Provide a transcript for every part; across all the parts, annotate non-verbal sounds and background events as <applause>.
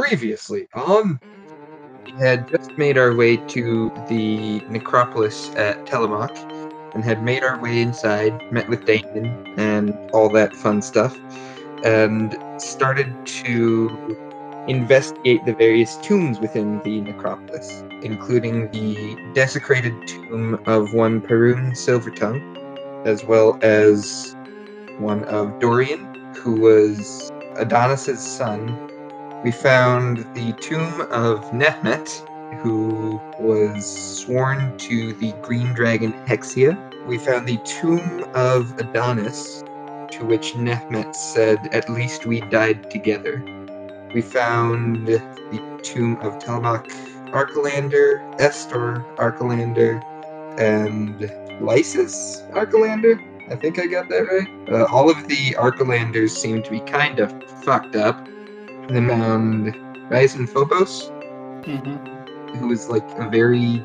Previously on, mm. we had just made our way to the necropolis at Telemoc and had made our way inside, met with Damon and all that fun stuff, and started to investigate the various tombs within the necropolis, including the desecrated tomb of one Perun Silvertongue, as well as one of Dorian, who was Adonis's son. We found the tomb of Nehmet, who was sworn to the green dragon Hexia. We found the tomb of Adonis, to which Nehmet said, At least we died together. We found the tomb of Telemac Archelander, Estor Archelander, and Lysis Archelander. I think I got that right. Uh, all of the Archelanders seem to be kind of fucked up. Then found Ryzen Phobos, Mm-hmm. who was like a very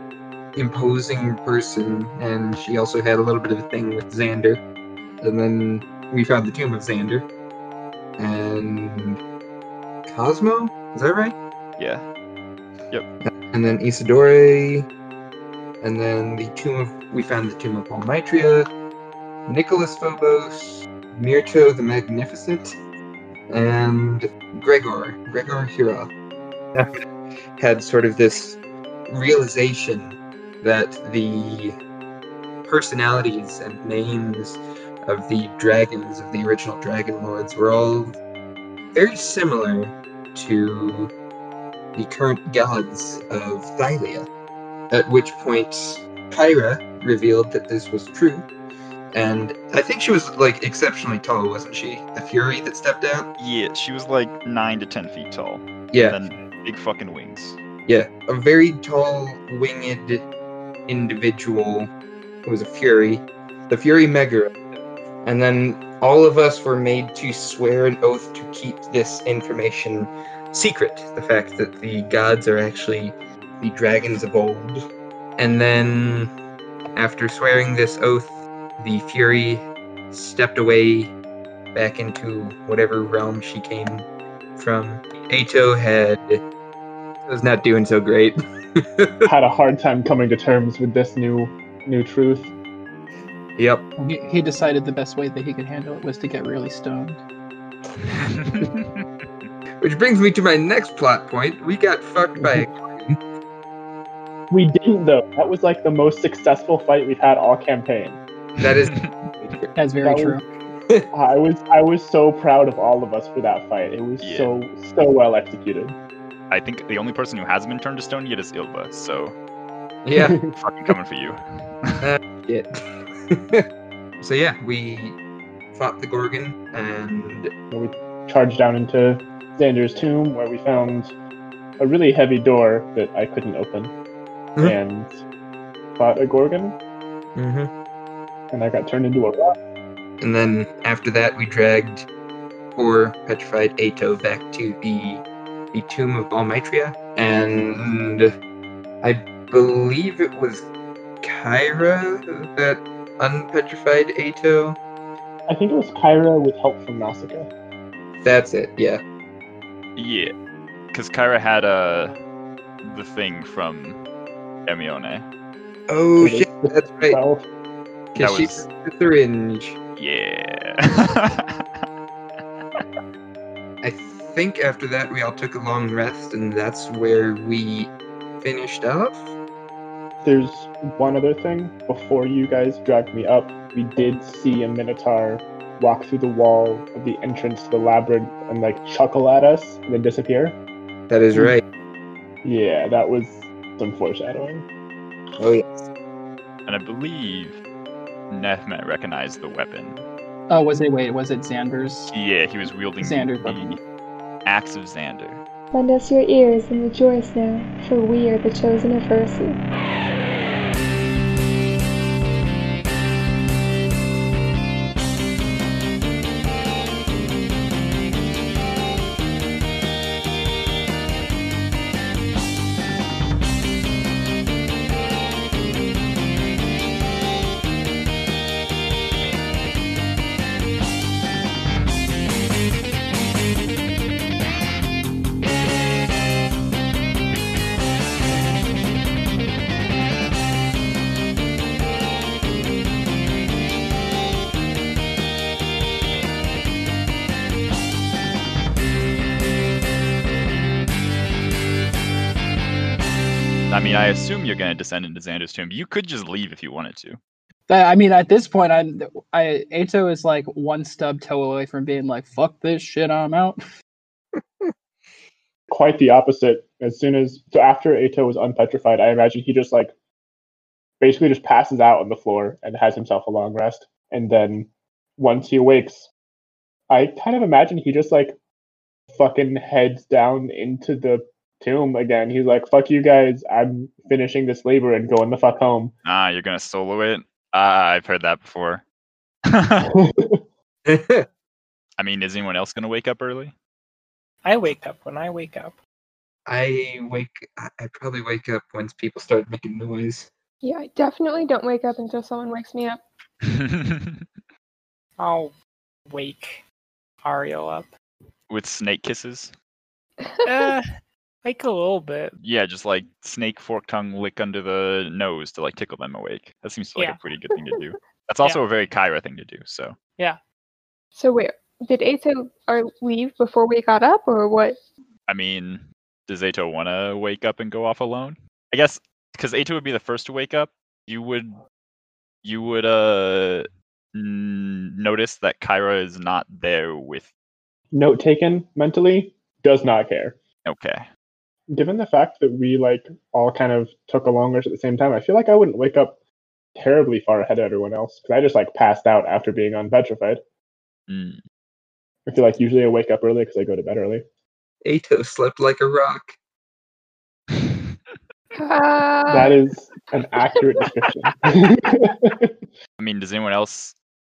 imposing person, and she also had a little bit of a thing with Xander. And then we found the tomb of Xander. And Cosmo? Is that right? Yeah. Yep. And then Isidore. And then the tomb of we found the tomb of Palmitria, Nicholas Phobos, Mirto the Magnificent, and Gregor, Gregor Hira. Had sort of this realization that the personalities and names of the dragons of the original Dragon Lords were all very similar to the current gods of Thylea. At which point, Kyra revealed that this was true. And I think she was like exceptionally tall, wasn't she? The Fury that stepped out? Yeah, she was like nine to ten feet tall. Yeah, And then big fucking wings. yeah. A very tall, winged individual who was a Fury. The Fury Megara. And then all of us were made to swear an oath to keep this information secret. The fact that the gods are actually the dragons of old. And then, after swearing this oath, the Fury stepped away back into whatever realm she came from. Eto had was not doing so great. <laughs> Had a hard time coming to terms with this new new truth. yep. He, he decided the best way that he could handle it was to get really stoned. <laughs> Which brings me to my next plot point. We got fucked by <laughs> We didn't though. That was like the most successful fight we've had all campaign. That is <laughs> That's very That true. was- <laughs> I was I was so proud of all of us for that fight. It was Yeah. so so well executed. I think the only person who hasn't been turned to stone yet is Ylva, so yeah. <laughs> fucking coming for you. Shit. so yeah, we fought the Gorgon and we charged down into Xander's tomb where we found a really heavy door that I couldn't open, Mhm. and fought a gorgon, and I got turned into a rock. and then after that we dragged poor petrified Eto back to the the tomb of Almitria and I believe it was Kyra that unpetrified Eto. I think it was Kyra with help from Nausicaa. That's it, yeah. Yeah. Because Kyra had uh, the thing from Emione. Oh shit, that's right. Well, Because That she's was- the syringe. Yeah. <laughs> I think after that we all took a long rest, and that's where we finished off. there's one other thing. Before you guys dragged me up, we did see a Minotaur walk through the wall of the entrance to the labyrinth and like chuckle at us and then disappear. That is right. Yeah, that was some foreshadowing. Oh yes. and I believe Nehmet recognized the weapon. Oh, was it? Wait, was it Xander's? Yeah, he was wielding Xander's the weapon. axe of Xander. Lend us your ears and rejoice now, for we are the chosen of Versi. I assume you're gonna descend into Xander's tomb. You could just leave if you wanted to. I mean, at this point, I, I, Eto is like one stub toe away from being like, "Fuck this shit, I'm out." <laughs> Quite the opposite. As soon as so after Eto was unpetrified, I imagine he just like basically just passes out on the floor and has himself a long rest. And then once he awakes, I kind of imagine he just like fucking heads down into the tomb again. He's like, "Fuck you guys! I'm finishing this labor and going the fuck home." <laughs> Ah, you're gonna solo it. Ah, I've heard that before. <laughs> I mean, is anyone else gonna wake up early? I wake up when I wake up. I wake. I I probably wake up once people start making noise. Yeah, I definitely don't wake up until someone wakes me up. <laughs> I'll wake Ariel up. With snake kisses? uh, like a little bit. Yeah, just like snake fork tongue lick under the nose to like tickle them awake. That seems like Yeah. a pretty good thing to do. <laughs> That's also a very Kyra thing to do. So yeah. So wait, did Eto or leave before we got up, or what? I mean, does Eto want to wake up and go off alone? I guess because Eto would be the first to wake up. You would, you would uh n- notice that Kyra is not there with. Note taken mentally does not care. Okay, Given the fact that we like all kind of took a long rest at the same time, I feel like I wouldn't wake up terribly far ahead of everyone else because I just like passed out after being unpetrified. Mm. I feel like usually I wake up early because I go to bed early. Eto slept like a rock. <laughs> That is an accurate description. <laughs> I mean, does anyone else?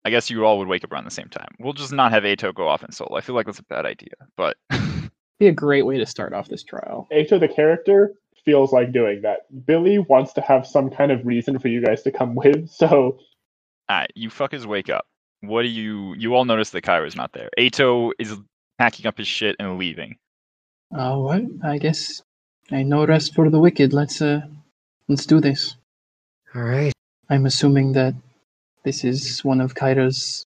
I guess you all would wake up around the same time. We'll just not have Eto go off in solo. I feel like that's a bad idea, but <laughs> Be a great way to start off this trial. Eto the character feels like doing that. Billy wants to have some kind of reason for you guys to come <laughs> with, so Alright, you fuckers wake up. What do you you all notice that Kyra's not there. Eto is packing up his shit and leaving. Oh, well, I guess ain't no rest for the wicked. Let's uh, let's do this. All right. I'm assuming that this is one of Kyra's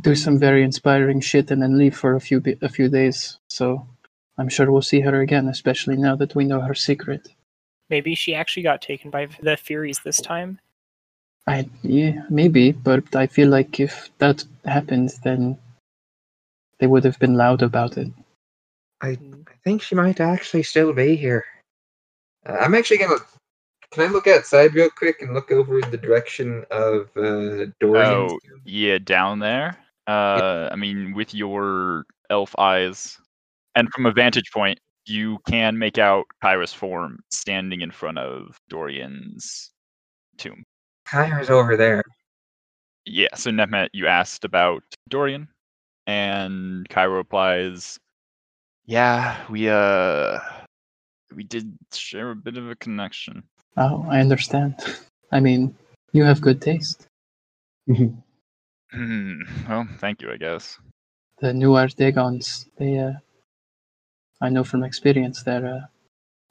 do some very inspiring shit and then leave for a few bi- a few days. So I'm sure we'll see her again, especially now that we know her secret. Maybe she actually got taken by the Furies this time. I yeah, maybe, but I feel like if that happened, then they would have been loud about it. I think she might actually still be here. Uh, I'm actually gonna. Can I look outside real quick and look over in the direction of uh, Dorian's Oh, yeah, down there. Uh, I mean, with your elf eyes, and from a vantage point, you can make out Kyra's form standing in front of Dorian's tomb. Kyra's over there. Yeah, so Nehmet, you asked about Dorian, and Kyra replies, "Yeah, we uh, we did share a bit of a connection." Oh, I understand. <laughs> I mean, you have good taste. <laughs> Hmm. Well, thank you, I guess. The new Artegons, they uh, I know from experience, they're uh,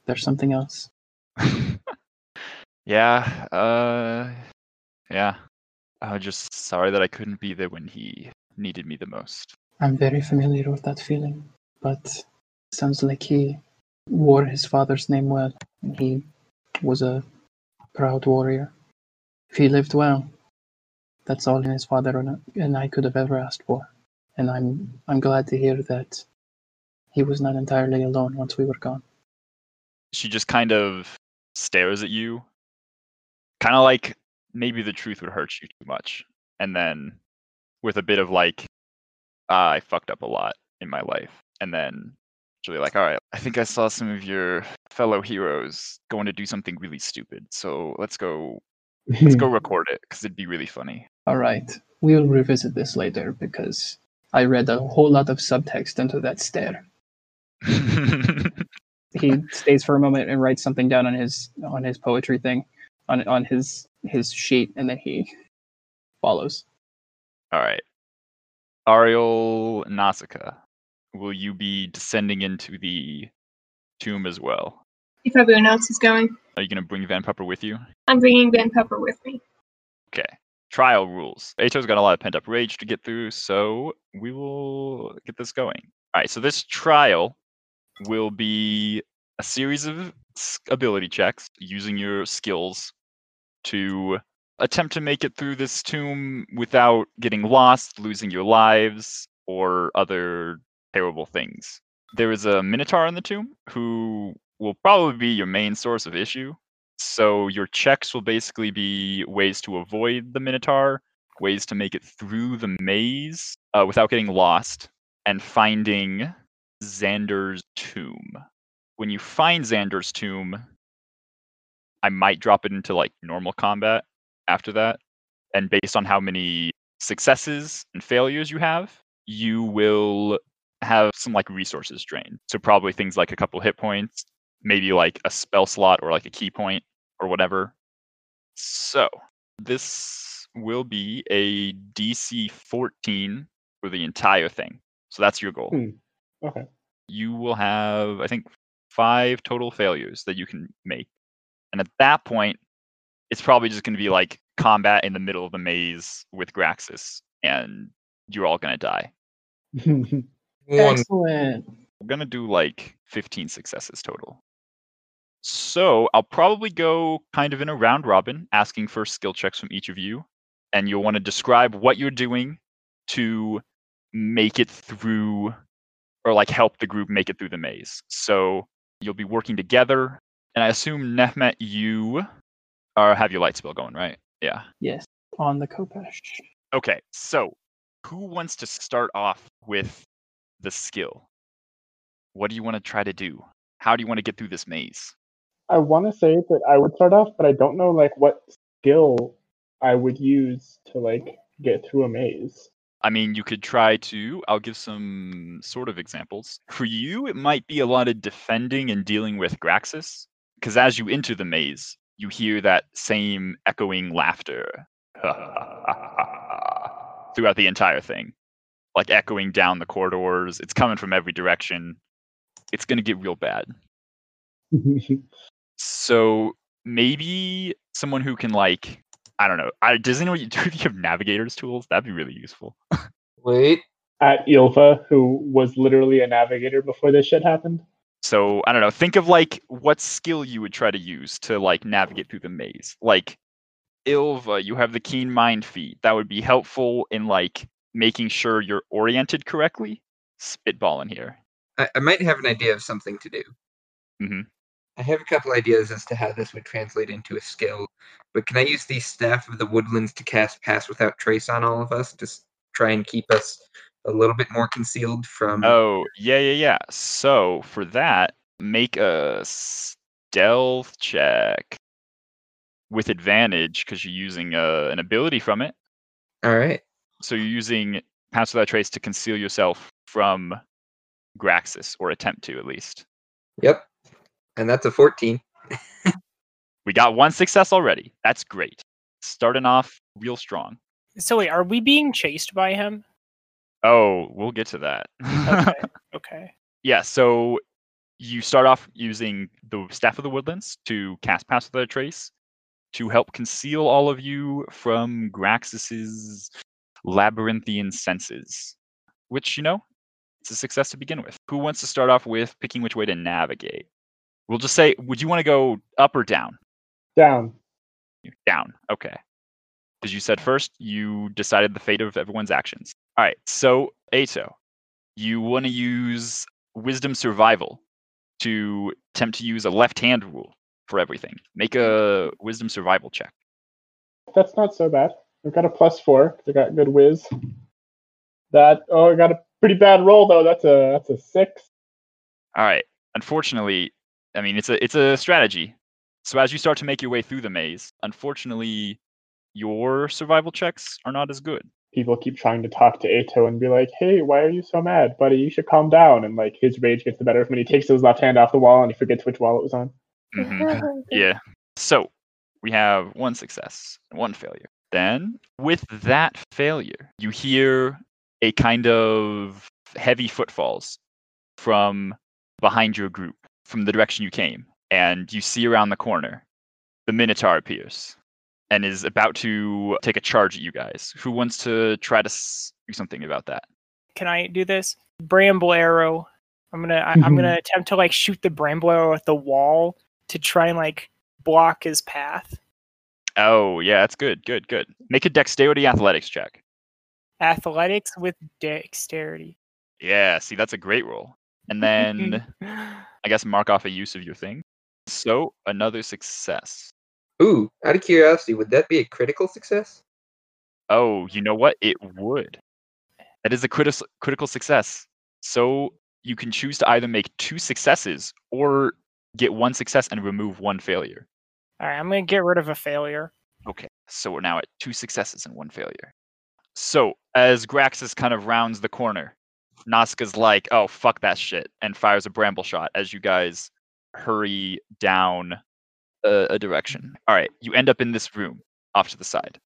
they're something else. <laughs> yeah. Uh. Yeah. I'm just sorry that I couldn't be there when he needed me the most. I'm very familiar with that feeling, but sounds like he wore his father's name well, and he was a proud warrior. He lived well, that's all his father and I could have ever asked for. And I'm I'm glad to hear that he was not entirely alone once we were gone. She just kind of stares at you, kind of like maybe the truth would hurt you too much, and then with a bit of like, "Ah, I fucked up a lot in my life, and then she'll be like, all right, I think I saw some of your fellow heroes going to do something really stupid, so let's go let's go <laughs> record it because it'd be really funny. All right, we'll revisit this later because I read a whole lot of subtext into that stare. <laughs> He stays for a moment and writes something down on his on his poetry thing, on on his his sheet, and then he follows. All right. Ariel Nausicaa, will you be descending into the tomb as well? If everyone else is going, Are you going to bring Van Pupper with you? I'm bringing Van Pepper with me. Okay. Trial rules. Eto's got a lot of pent up rage to get through, so we will get this going. All right, so this trial will be a series of ability checks using your skills to attempt to make it through this tomb without getting lost, losing your lives, or other terrible things. There is a Minotaur in the tomb who will probably be your main source of issue. So your checks will basically be ways to avoid the Minotaur, ways to make it through the maze uh, without getting lost, and finding Xander's tomb. When you find Xander's tomb, I might drop it into like normal combat after that. And based on how many successes and failures you have, you will have some like resources drained. So probably things like a couple hit points, maybe like a spell slot or like a key point or whatever. So this will be a DC 14 for the entire thing. So that's your goal. Hmm. Okay. You will have, I think, five total failures that you can make. And at that point, it's probably just going to be like combat in the middle of the maze with Graxis, and you're all going to die. <laughs> Excellent. I'm going to do like 15 successes total. So I'll probably go kind of in a round robin, asking for skill checks from each of you. And you'll want to describe what you're doing to make it through or like help the group make it through the maze. So you'll be working together. And I assume Nehmet, you are have your light spell going, right? Yeah. Yes. On the Khopesh. Okay. So who wants to start off with the skill? What do you want to try to do? How do you want to get through this maze? I want to say that I would start off, but I don't know like what skill I would use to like get through a maze. I mean, you could try to. I'll give some sort of examples. For you, it might be a lot of defending and dealing with Graxis, because as you enter the maze, you hear that same echoing laughter <laughs> throughout the entire thing, like echoing down the corridors. It's coming from every direction. It's going to get real bad. <laughs> So maybe someone who can like I don't know. I, does anyone <laughs> do you have navigators tools? That'd be really useful. <laughs> Wait. At Ylva, who was literally a navigator before this shit happened. So I don't know. Think of like what skill you would try to use to like navigate through the maze. Like Ylva, you have the keen mind feat. That would be helpful in like making sure you're oriented correctly. Spitballing here. I, I might have an idea of something to do. Mhm. I have a couple ideas as to how this would translate into a skill, but can I use the Staff of the Woodlands to cast Pass Without Trace on all of us to try and keep us a little bit more concealed from? Oh yeah, yeah, yeah. So for that, make a stealth check with advantage because you're using uh, an ability from it. All right. So you're using Pass Without Trace to conceal yourself from Graxis, or attempt to at least. Yep. And that's a 14. We got one success already. That's great. Starting off real strong. So wait, are we being chased by him? Oh, we'll get to that. Okay. <laughs> okay. yeah, so you start off using the Staff of the Woodlands to cast Pass Without a Trace to help conceal all of you from Graxis's labyrinthian senses, which, you know, it's a success to begin with. Who wants to start off with picking which way to navigate? We'll just say, would you want to go up or down? Down. Down. Okay. As you said first, you decided the fate of everyone's actions. All right. So, Eto, you want to use Wisdom Survival to attempt to use a left hand rule for everything. Make a Wisdom Survival check. That's not so bad. I've got a four. four. I got good whiz. That oh, I got a pretty bad roll though. That's a that's a six. All right. Unfortunately, I mean it's a it's a strategy. So as you start to make your way through the maze, unfortunately, your survival checks are not as good. People keep trying to talk to Eto and be like, "Hey, why are you so mad, buddy? You should calm down." And like his rage gets the better of him, and he takes his left hand off the wall and he forgets which wall it was on. Mhm. <laughs> <laughs> Yeah. So we have one success and one failure. Then, with that failure, you hear a kind of heavy footfalls from behind your group, from the direction you came. And you see around the corner, the Minotaur appears and is about to take a charge at you guys. Who wants to try to s- do something about that? Can I do this? Bramble arrow. I'm gonna I, I'm Mhm. gonna attempt to like shoot the bramble arrow at the wall to try and like block his path. Oh yeah, that's good. Good. Good. Make a dexterity athletics check. Athletics with dexterity. Yeah. See, that's a great roll. And then <laughs> I guess mark off a use of your thing. So another success. Ooh, out of curiosity, would that be a critical success? Oh, you know what? It would. That is a critical critical success. So you can choose to either make two successes or get one success and remove one failure. All right, I'm gonna get rid of a failure. Okay, so we're now at two successes and one failure. So as Graxis kind of rounds the corner, Nausicaa's like, "Oh fuck that shit," and fires a bramble shot as you guys hurry down a, a direction. All right, you end up in this room off to the side.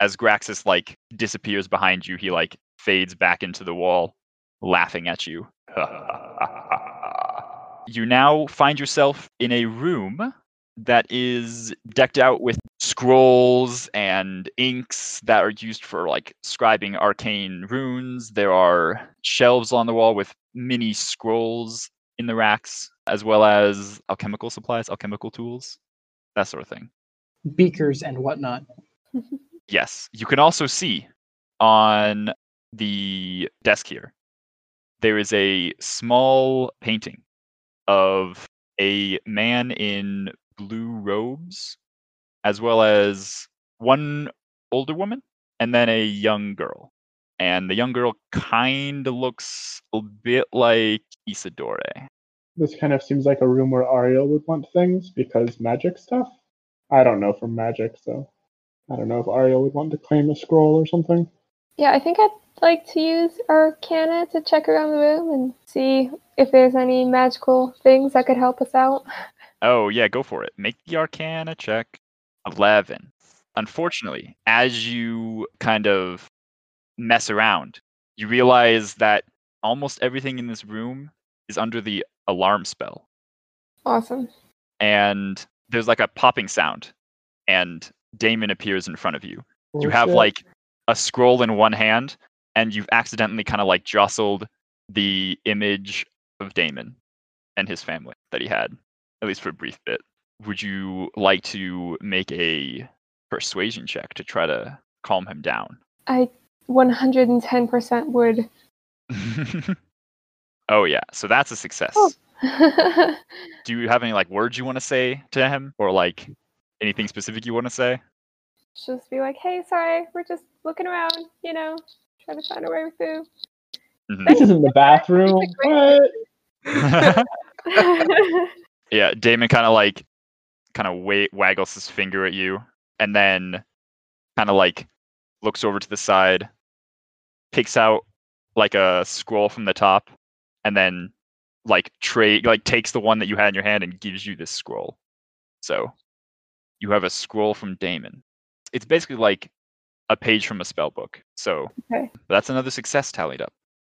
As Graxis like disappears behind you, he like fades back into the wall, laughing at you. <laughs> you now find yourself in a room that is decked out with scrolls and inks that are used for like scribing arcane runes. There are shelves on the wall with mini scrolls in the racks, as well as alchemical supplies, alchemical tools, that sort of thing. Beakers and whatnot. <laughs> Yes. You can also see on the desk here, there is a small painting of a man in blue robes, as well as one older woman and then a young girl. And the young girl kind of looks a bit like Isadore. This kind of seems like a room where Ariel would want things because magic stuff. I don't know from magic, so I don't know if Ariel would want to claim a scroll or something. Yeah, I think I'd like to use Arcana to check around the room and see if there's any magical things that could help us out. <laughs> Oh, yeah, go for it. Make the Arcana check. 11. Unfortunately, as you kind of mess around, you realize that almost everything in this room is under the alarm spell. Awesome. And there's like a popping sound, and Damon appears in front of you. You Oh, have like a scroll in one hand, and you've accidentally kind of like jostled the image of Damon and his family that he had, at least for a brief bit. Would you like to make a persuasion check to try to calm him down? I 110% would. <laughs> oh yeah, so that's a success. Oh. <laughs> Do you have any like words you want to say to him, or like anything specific you want to say? just be like, hey, sorry, we're just looking around, you know, trying to find our way through. Mhm. This isn't the bathroom. <laughs> Yeah, Damon kind of like kind of wa- waggles his finger at you, and then kind of like looks over to the side, picks out like a scroll from the top, and then like trade like takes the one that you had in your hand and gives you this scroll. So you have a scroll from Damon. It's basically like a page from a spell book. So Okay. that's another success tallied up.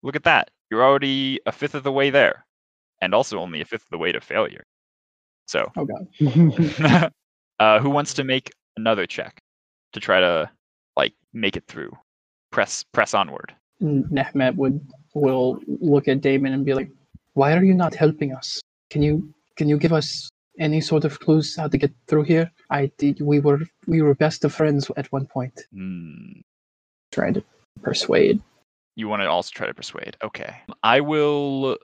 Look at that. You're already a fifth of the way there. And also only a fifth of the way to failure. So Oh god. <laughs> uh, who wants to make another check to try to like make it through? Press press onward. Nehmet would will look at Damon and be like, "Why are you not helping us? Can you can you give us any sort of clues how to get through here? I did. We were we were best of friends at one point. Hmm. Trying to persuade. You want to also try to persuade. Okay. I will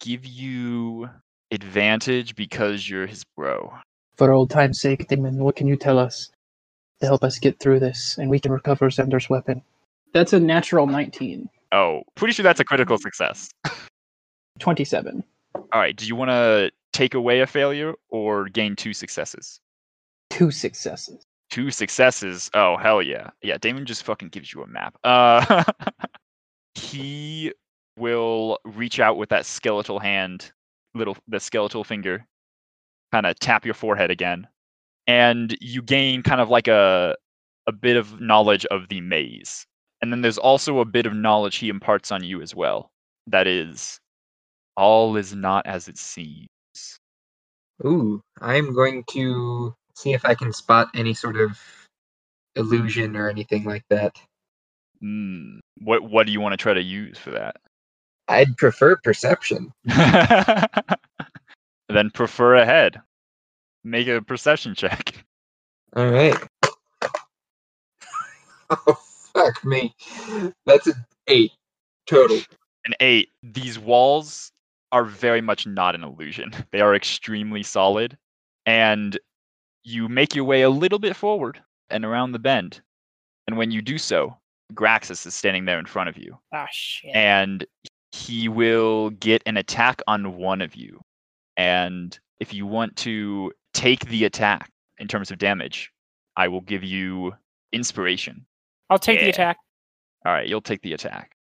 give you advantage because you're his bro. For old time's sake, Damon, what can you tell us to help us get through this, and we can recover Xander's weapon? That's a natural 19. Oh, pretty sure that's a critical success. <laughs> 27. All right. Do you want to take away a failure or gain two successes? Two successes. Two successes. Oh hell yeah. Yeah, Damon just fucking gives you a map. Uh <laughs> he will reach out with that skeletal hand, little the skeletal finger, kind of tap your forehead again. And you gain kind of like a a bit of knowledge of the maze. And then there's also a bit of knowledge he imparts on you as well. That is all is not as it seems. Ooh, I'm going to see if I can spot any sort of illusion or anything like that. Hmm. What what do you want to try to use for that? I'd prefer perception. <laughs> then prefer ahead. make a perception check. All right. <laughs> oh fuck me. That's an eight total. An eight. These walls are very much not an illusion. They are extremely solid, and you make your way a little bit forward and around the bend. And when you do so, Graxis is standing there in front of you, Ah, shit. and he will get an attack on one of you. And if you want to take the attack in terms of damage, I will give you inspiration. I'll take the attack. All right, you'll take the attack.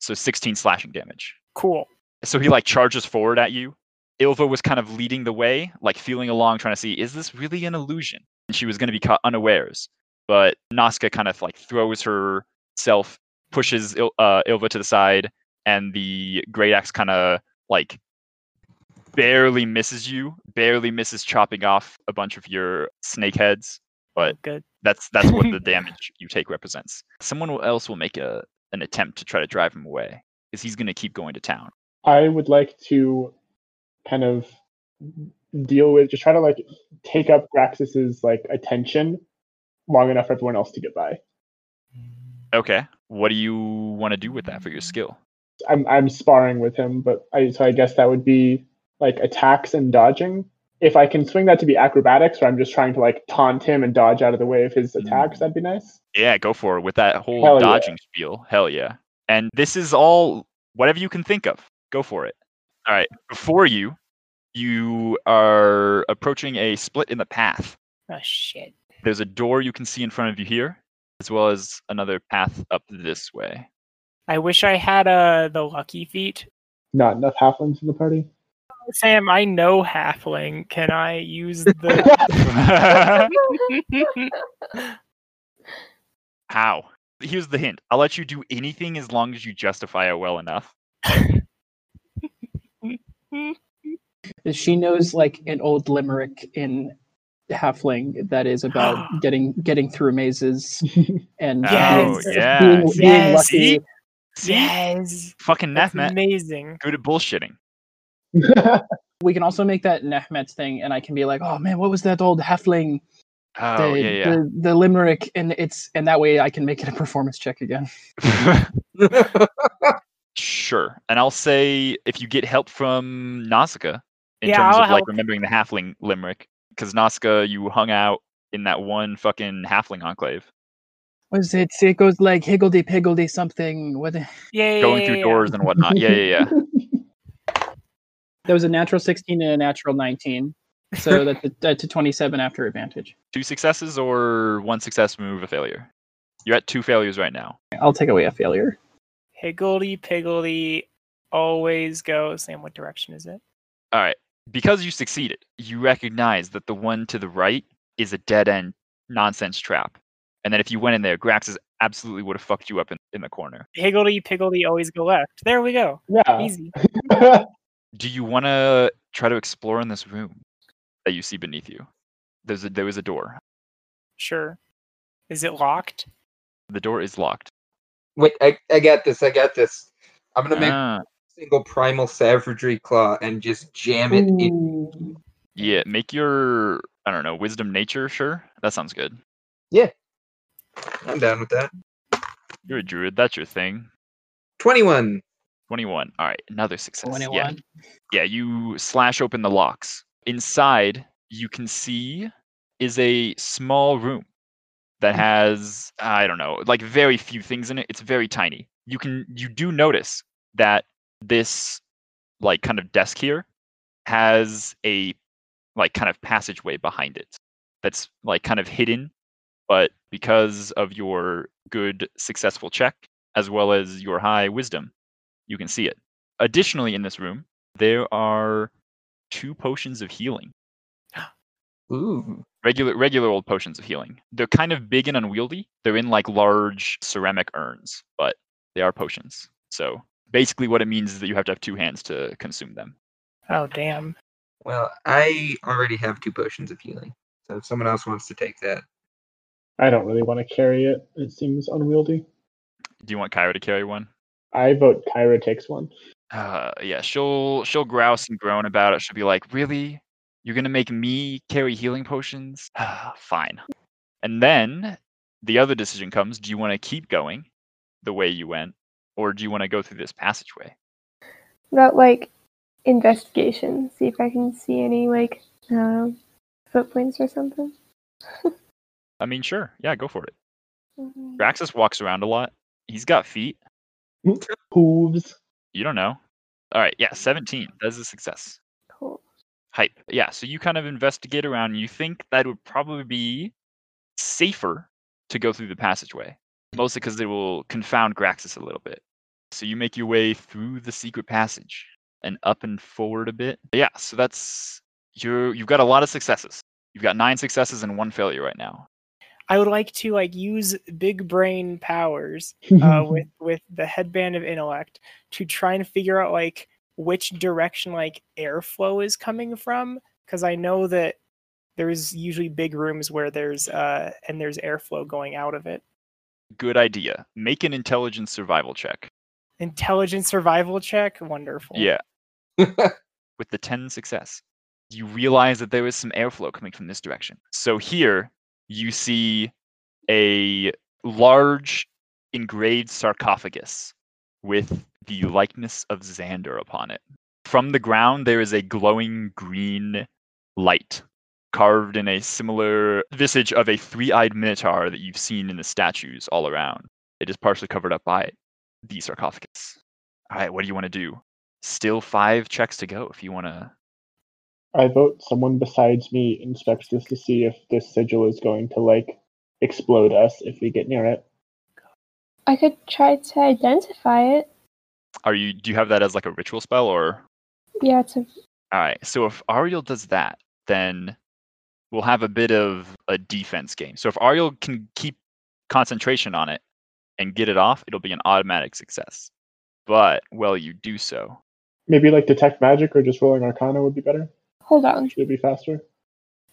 So 16 slashing damage. Cool. So he like charges forward at you. Ylva was kind of leading the way, like feeling along, trying to see is this really an illusion? And she was going to be caught unawares, but Nausicaa kind of like throws herself, pushes Il- uh, Ylva to the side, and the great axe kind of like barely misses you, barely misses chopping off a bunch of your snake heads. But oh, Good. that's that's what the <laughs> damage you take represents. Someone else will make a an attempt to try to drive him away, because he's going to keep going to town. I would like to kind of deal with just try to like take up Graxis's like attention long enough for everyone else to get by. Okay. What do you want to do with that for your skill? I'm I'm sparring with him, but I so I guess that would be like attacks and dodging. If I can swing that to be acrobatics, or I'm just trying to like taunt him and dodge out of the way of his mm. attacks, that'd be nice. Yeah, go for it with that whole Hell yeah. dodging spiel. Hell yeah. And this is all whatever you can think of. Go for it. All right. Before you, you are approaching a split in the path. Oh shit. There's a door you can see in front of you here, as well as another path up this way. I wish I had uh the lucky feat. Not enough halflings in the party. Sam, I know halfling. Can I use <laughs> the <laughs> How? Here's the hint. I'll let you do anything as long as you justify it well enough. <laughs> She knows like an old limerick in halfling that is about <gasps> getting getting through mazes and Oh, being, yeah. being, See? being lucky. See? See? Yes. Fucking That's Nehmet. amazing. Good at bullshitting. <laughs> We can also make that Nehmet thing, and I can be like, "Oh man, what was that old halfling? Oh, the, yeah, yeah. the the limerick," and it's and that way I can make it a performance check again. <laughs> <laughs> sure. And I'll say if you get help from Nausicaa in Yeah, terms I'll of like remembering the halfling limerick, because Nausicaa, you hung out in that one fucking halfling enclave, Was it? It goes like higgledy piggledy something. What? Yeah, yeah, going yeah, through yeah. doors and whatnot. Yeah, yeah, yeah. <laughs> There was a natural sixteen and a natural nineteen, so <laughs> that's a, that's a twenty-seven after advantage. two successes or one success move a failure. You're at two failures right now. I'll take away a failure. Higgledy piggledy always go. Sam, what direction is it? All right. Because you succeeded, you recognize that the one to the right is a dead end nonsense trap. And then if you went in there, Graxis absolutely would have fucked you up in, in the corner. Higgledy piggledy always go left. There we go. yeah. Easy. <laughs> Do you want to try to explore in this room that you see beneath you? There's a, there was a door. Sure. Is it locked? The door is locked. Wait, I, I got this. I got this. I'm gonna make Ah, a single primal savagery claw and just jam it in. Yeah, make your I don't know wisdom nature. Sure, that sounds good. I'm down with that. You're a druid. That's your thing. Twenty-one. 21. All right, another success. Yeah, Twenty-one. yeah, you slash open the locks. Inside, you can see is a small room that hmm. has I don't know, like very few things in it. It's very tiny. You can you do notice that this like kind of desk here has a like kind of passageway behind it that's like kind of hidden, but because of your good successful check as well as your high wisdom, you can see it. Additionally, in this room, there are two potions of healing. <gasps> Ooh. Regular, regular old potions of healing. They're kind of big and unwieldy. They're in like large ceramic urns, but they are potions. So basically, what it means is that you have to have two hands to consume them. Oh damn. Well, I already have two potions of healing. So if someone else wants to take that, I don't really want to carry it. It seems unwieldy. Do you want Kyra to carry one? I vote Kyra takes one. Uh, yeah, she'll she'll grouse and groan about it. She'll be like, "Really? You're gonna make me carry healing potions? <sighs> Fine. And then the other decision comes: Do you want to keep going the way you went, or do you want to go through this passageway? About like investigation, see if I can see any like I footprints or something. <laughs> I mean, sure. Yeah, go for it. Mhm. Graxis walks around a lot. He's got feet. <laughs> Hooves. You don't know. All right. Yeah, 17. That's a success. Cool. Hype. Yeah. So you kind of investigate around and you think that it would probably be safer to go through the passageway, mostly because it will confound Graxis a little bit. So you make your way through the secret passage and up and forward a bit. Yeah. So that's you're you've got a lot of successes. You've got nine successes and one failure right now. I would like to like use big brain powers <laughs> uh, with with the headband of intellect to try and figure out like which direction like airflow is coming from because I know that there's usually big rooms where there's uh and there's airflow going out of it. Good idea. Make an intelligence survival check. Intelligence survival check, wonderful. Yeah. <laughs> with the 10 success, you realize that there is some airflow coming from this direction. So here you see a large engraved sarcophagus with the likeness of Xander upon it. From the ground, there is a glowing green light carved in a similar visage of a three eyed minotaur that you've seen in the statues all around. It is partially covered up by the sarcophagus. All right, what do you want to do? Still five checks to go if you want to. I vote someone besides me inspects this to see if this sigil is going to like explode us if we get near it. I could try to identify it. Are you? Do you have that as like a ritual spell or? Yeah, it's a All right. So if Ariel does that, then we'll have a bit of a defense game. So if Ariel can keep concentration on it and get it off, it'll be an automatic success. But while you do so, Maybe like detect magic or just rolling arcana would be better. Hold on. Should it be faster?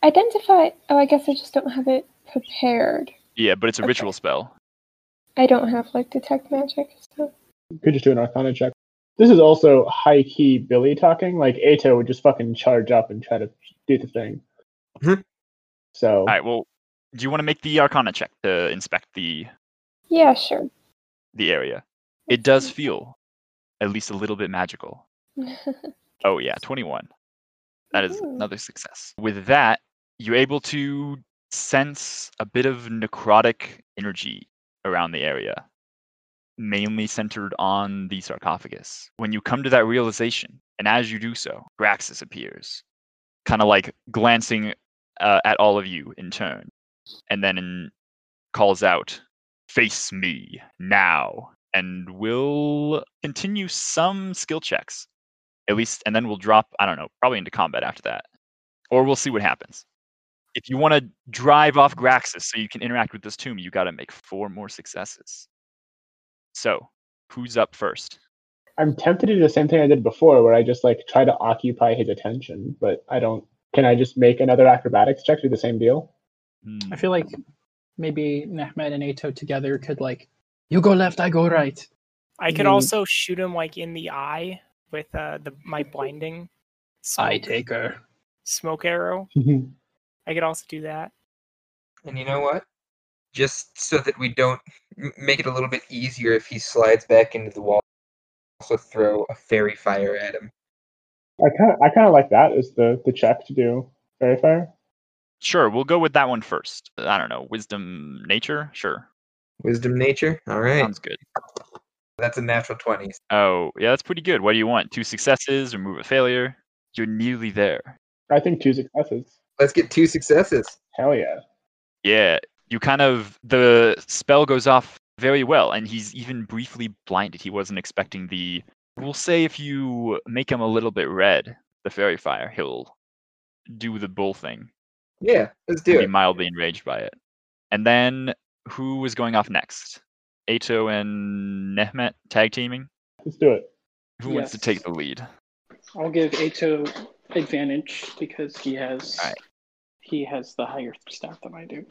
Identify oh I guess I just don't have it prepared. yeah, but it's a Okay. ritual spell. I don't have like detect magic, so You Could just do an arcana check. This is also high key Billy talking. Like Eto would just fucking charge up and try to do the thing. Mhm. So All right. Well, do you want to make the Arcana check to inspect the yeah, sure. the area? It does feel at least a little bit magical. <laughs> Oh yeah, 21. That is Woohoo. another success. With that, you're able to sense a bit of necrotic energy around the area, mainly centered on the sarcophagus. When you come to that realization, and as you do so, Graxis appears, kind of like glancing uh, at all of you in turn, and then in, calls out, Face me now, and will continue some skill checks at least, and then we'll drop, I don't know, probably into combat after that. Or we'll see what happens. If you want to drive off Graxis so you can interact with this tomb, you got to make four more successes. So, who's up first? I'm tempted to do the same thing I did before, where I just like try to occupy his attention, but I don't. Can I just make another acrobatics check to do the same deal? Hmm, I feel like maybe Nehmet and Eto together could like, you go left, I go right. I could Mm. also shoot him like in the eye with uh the my blinding I smoke, take her. smoke arrow. I could also do that. And you know what? Just so that we don't m- make it a little bit easier if he slides back into the wall, also throw a fairy fire at him. I kind of I kind of like that as the the check to do fairy fire. Sure, we'll go with that one first. I don't know, wisdom, nature? Sure, Wisdom nature? All right. sounds good. That's a natural 20. Oh, yeah, that's pretty good. What do you want? Two successes, remove a failure? You're nearly there. I think two successes. Let's get two successes. Hell yeah. Yeah, you kind of the spell goes off very well, and he's even briefly blinded. He wasn't expecting the. We'll say if you make him a little bit red, the fairy fire, he'll do the bull thing. Yeah, let's and do be it. mildly enraged by it. And then who is going off next? Eto and Nehmet tag teaming. Let's do it. Who wants to take the lead? I'll give Eto advantage because he has Alright. he has the higher stat than I do.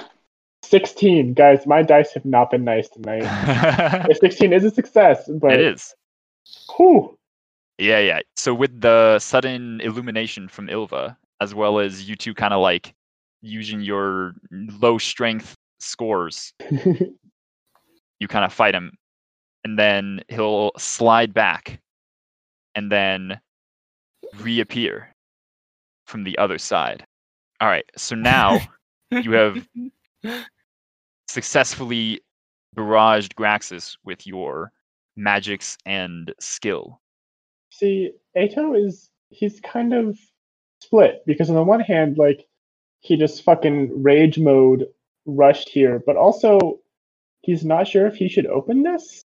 16. Guys, my dice have not been nice tonight. <laughs> 16 is a success, but is. Whew. Yeah, yeah. So with the sudden illumination from Ylva, as well as you two kind of like using your low strength scores. <laughs> you kind of fight him, and then he'll slide back, and then reappear from the other side. All right, so now you have <laughs> successfully barraged Graxis with your magics and skill. See, Eto is he's kind of split because on the one hand, like he just fucking rage mode rushed here, but also he's not sure if he should open this.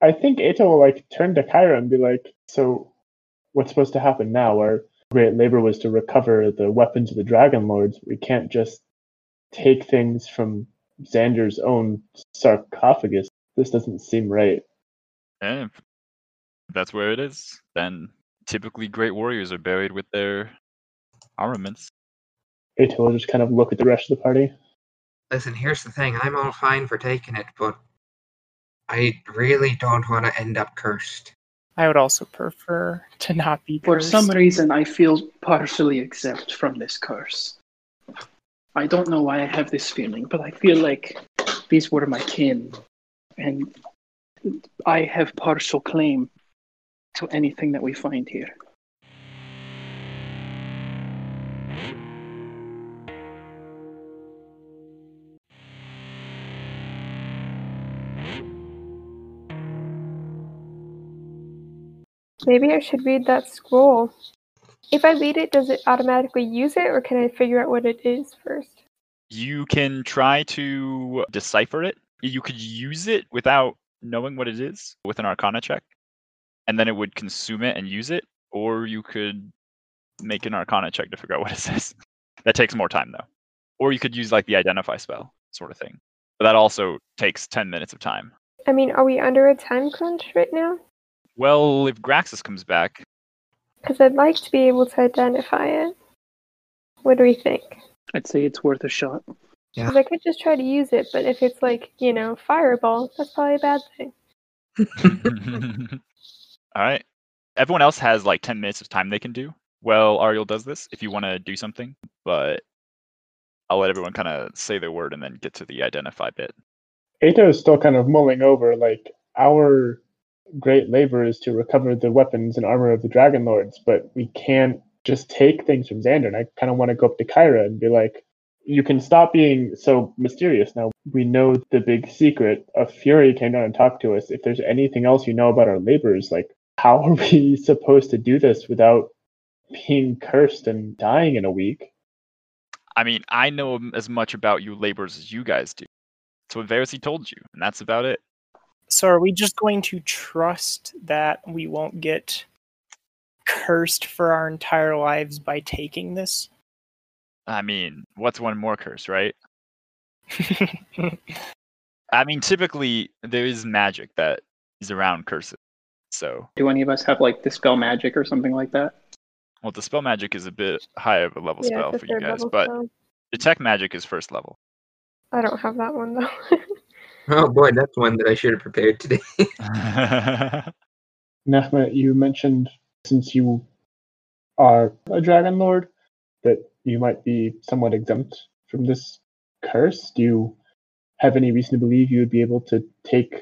I think Eto will like turn to Kyra and be like, "So, what's supposed to happen now? Our great labor was to recover the weapons of the Dragon Lords. We can't just take things from Xander's own sarcophagus. This doesn't seem right." If that's where it is, then typically great warriors are buried with their armaments. Eto will just kind of look at the rest of the party. Listen, here's the thing. I'm all fine for taking it, but I really don't want to end up cursed. I would also prefer to not be For cursed. some reason, I feel partially exempt from this curse. I don't know why I have this feeling, but I feel like these were my kin, and I have partial claim to anything that we find here. Maybe I should read that scroll. If I read it, does it automatically use it, or can I figure out what it is first? You can try to decipher it. You could use it without knowing what it is with an arcana check, and then it would consume it and use it, or you could make an arcana check to figure out <laughs> what it says. that takes more time though. Or you could use like the identify spell sort of thing. But that also takes 10 minutes of time. I mean, are we under a time crunch right now? Well, if Graxis comes back, Because I'd like to be able to identify it. What do we think? I'd say it's worth a shot. Because I could just try to use it, but if it's like, you know, fireball, that's probably a bad thing. <laughs> All right. Everyone else has like 10 minutes of time they can do. Well, Ariel does this if you want to do something, but I'll let everyone kind of say their word and then get to the identify bit. Eto is still kind of mulling over, like, our great labor is to recover the weapons and armor of the Dragon Lords, but we can't just take things from Xander. And I kind of want to go up to Kyra and be like, you can stop being so mysterious now. We know the big secret. A Fury came down and talked to us. If there's anything else you know about our labors, like, how are we <laughs> supposed to do this without being cursed and dying in a week? I mean, I know as much about you laborers as you guys do. That's what Versi told you, and that's about it. So are we just going to trust that we won't get cursed for our entire lives by taking this? I mean, what's one more curse, right? <laughs> I mean, typically there is magic that is around curses. So, Do any of us have like dispel magic or something like that? well, the spell magic is a bit higher of a level yeah, spell for you guys, but spell. detect magic is first level. I don't have that one though. <laughs> Oh boy, that's one that I should have prepared today. <laughs> Nehmet, you mentioned since you are a Dragon Lord that you might be somewhat exempt from this curse. Do you have any reason to believe you would be able to take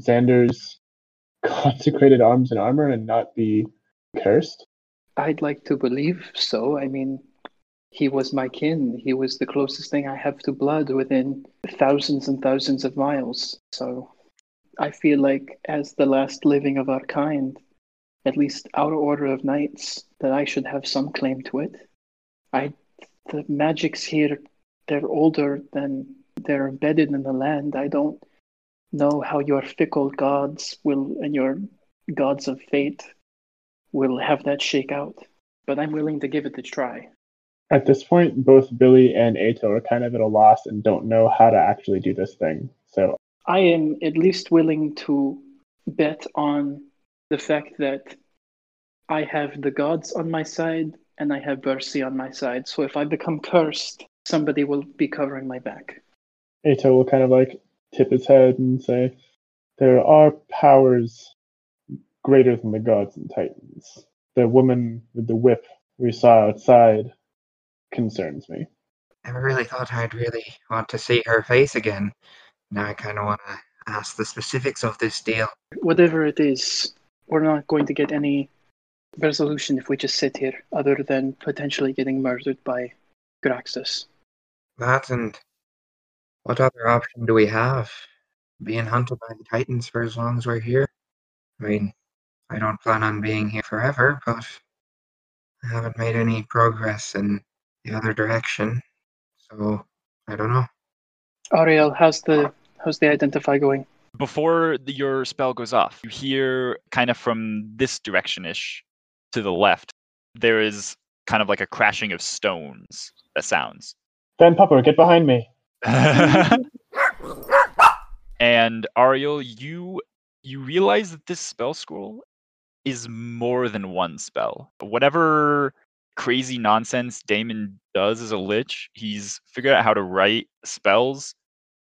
Xander's <laughs> consecrated arms and armor and not be cursed? I'd like to believe so. I mean, he was my kin. He was the closest thing I have to blood within thousands and thousands of miles. So I feel like, as the last living of our kind, at least our order of knights, that I should have some claim to it. I, the magics here, they're older than they're embedded in the land. I don't know how your fickle gods will and your gods of fate will have that shake out. But I'm willing to give it a try. At this point, both Billy and Eto are kind of at a loss and don't know how to actually do this thing. So I am at least willing to bet on the fact that I have the gods on my side and I have Versi on my side. So if I become cursed, somebody will be covering my back. Eto will kind of like tip his head and say, There are powers greater than the gods and titans. The woman with the whip we saw outside concerns me. Never really thought I'd really want to see her face again. Now I kind of want to ask the specifics of this deal. Whatever it is, we're not going to get any resolution if we just sit here, other than potentially getting murdered by Graxis. That and what other option do we have? Being hunted by the Titans for as long as we're here? I mean, I don't plan on being here forever, but I haven't made any progress in the other direction. So, I don't know. Ariel, how's the how's the identify going? Before the, your spell goes off, you hear kind of from this direction ish to the left, there is kind of like a crashing of stones that sounds. Van Pupper, get behind me. <laughs> and Ariel, you you realize that this spell scroll is more than one spell. Whatever crazy nonsense Damon does as a lich, he's figured out how to write spells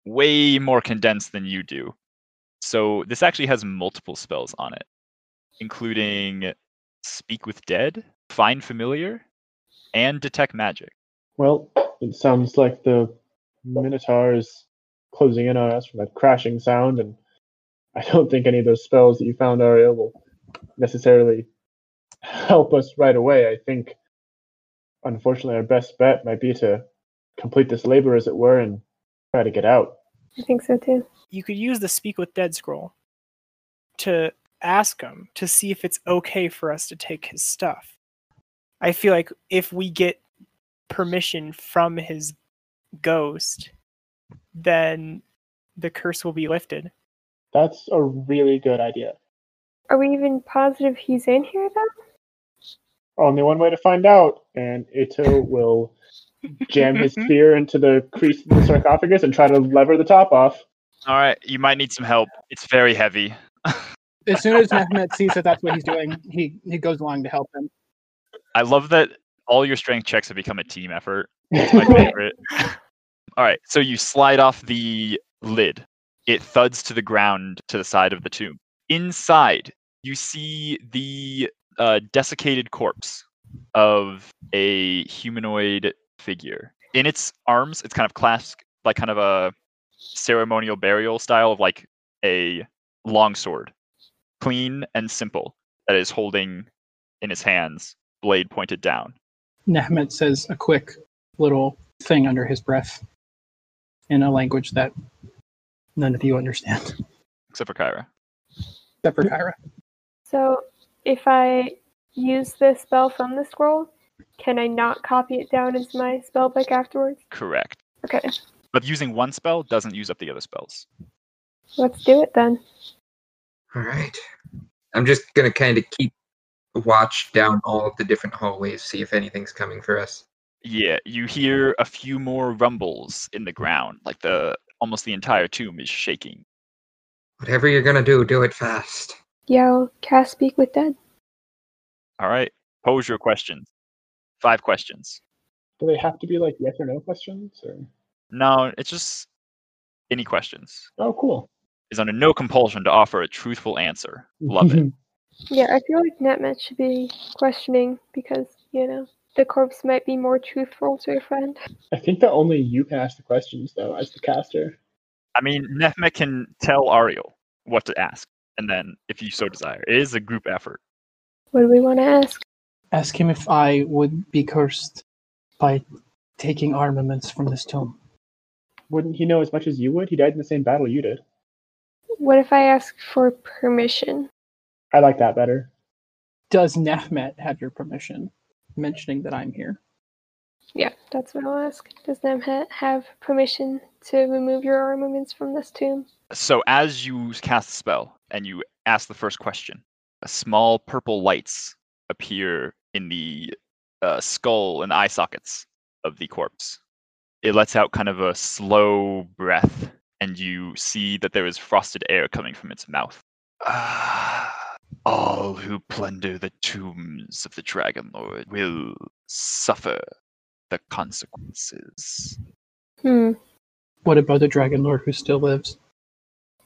way more condensed than you do. So this actually has multiple spells on it, including Speak with Dead, Find Familiar, and Detect Magic. Well, it sounds like the Minotaur is closing in on us from that crashing sound, and I don't think any of those spells that you found, Ariel, will necessarily help us right away. I think, unfortunately, our best bet might be to complete this labor, as it were, and try to get out. I think so too. You could use the Speak with Dead scroll to ask him to see if it's okay for us to take his stuff. I feel like if we get permission from his ghost, then the curse will be lifted. That's a really good idea. Are we even positive he's in here though? Only one way to find out, and Eto will jam his <laughs> spear into the crease of the sarcophagus and try to lever the top off. All right, you might need some help. It's very heavy. <laughs> As soon as Nehmet sees that that's what he's doing, he, he goes along to help him. I love that all your strength checks have become a team effort. It's my favorite. <laughs> all right, so you slide off the lid. It thuds to the ground to the side of the tomb. Inside, you see the uh, desiccated corpse of a humanoid figure. In its arms, it's kind of clasped like kind of a ceremonial burial style of like a longsword, clean and simple, that is holding in his hands, blade pointed down. Nehmet says a quick little thing under his breath in a language that none of you understand, Except for Kyra. except for Kyra. So if I use this spell from the scroll, can I not copy it down into my spell book afterwards? Correct. Okay, But using one spell doesn't use up the other spells. let's do it then. All right. I'm just going to kind of keep watch down all of the different hallways, see if anything's coming for us. Yeah, you hear a few more rumbles in the ground, like the almost the entire tomb is shaking. Whatever you're going to do, do it fast. Yeah, I'll cast Speak with Dead. All right, pose your questions. Five questions. Do they have to be like yes or no questions? Or No, it's just any questions. oh, cool. Is under no compulsion to offer a truthful answer. Love it. <laughs> Yeah, I feel like Nehmet should be questioning because, you know, the corpse might be more truthful to a friend. I think that only you can ask the questions though, as the caster. I mean, Nehmet can tell Ariel what to ask, and then if you so desire, it is a group effort. What do we want to ask? Ask him if I would be cursed by taking armaments from this tomb. Wouldn't he know as much as you would? He died in the same battle you did. What if I ask for permission? I like that better. Does Nehmet have your permission? Mentioning that I'm here. Yeah, that's what I'll ask. Does Nehmet have permission to remove your armaments from this tomb? So as you cast the spell and you ask the first question, a small purple lights appear in the uh, skull and eye sockets of the corpse. It lets out kind of a slow breath, and you see that there is frosted air coming from its mouth. Ah, <sighs> all who plunder the tombs of the Dragon Lord will suffer the consequences. Hmm. What about the Dragon Lord who still lives?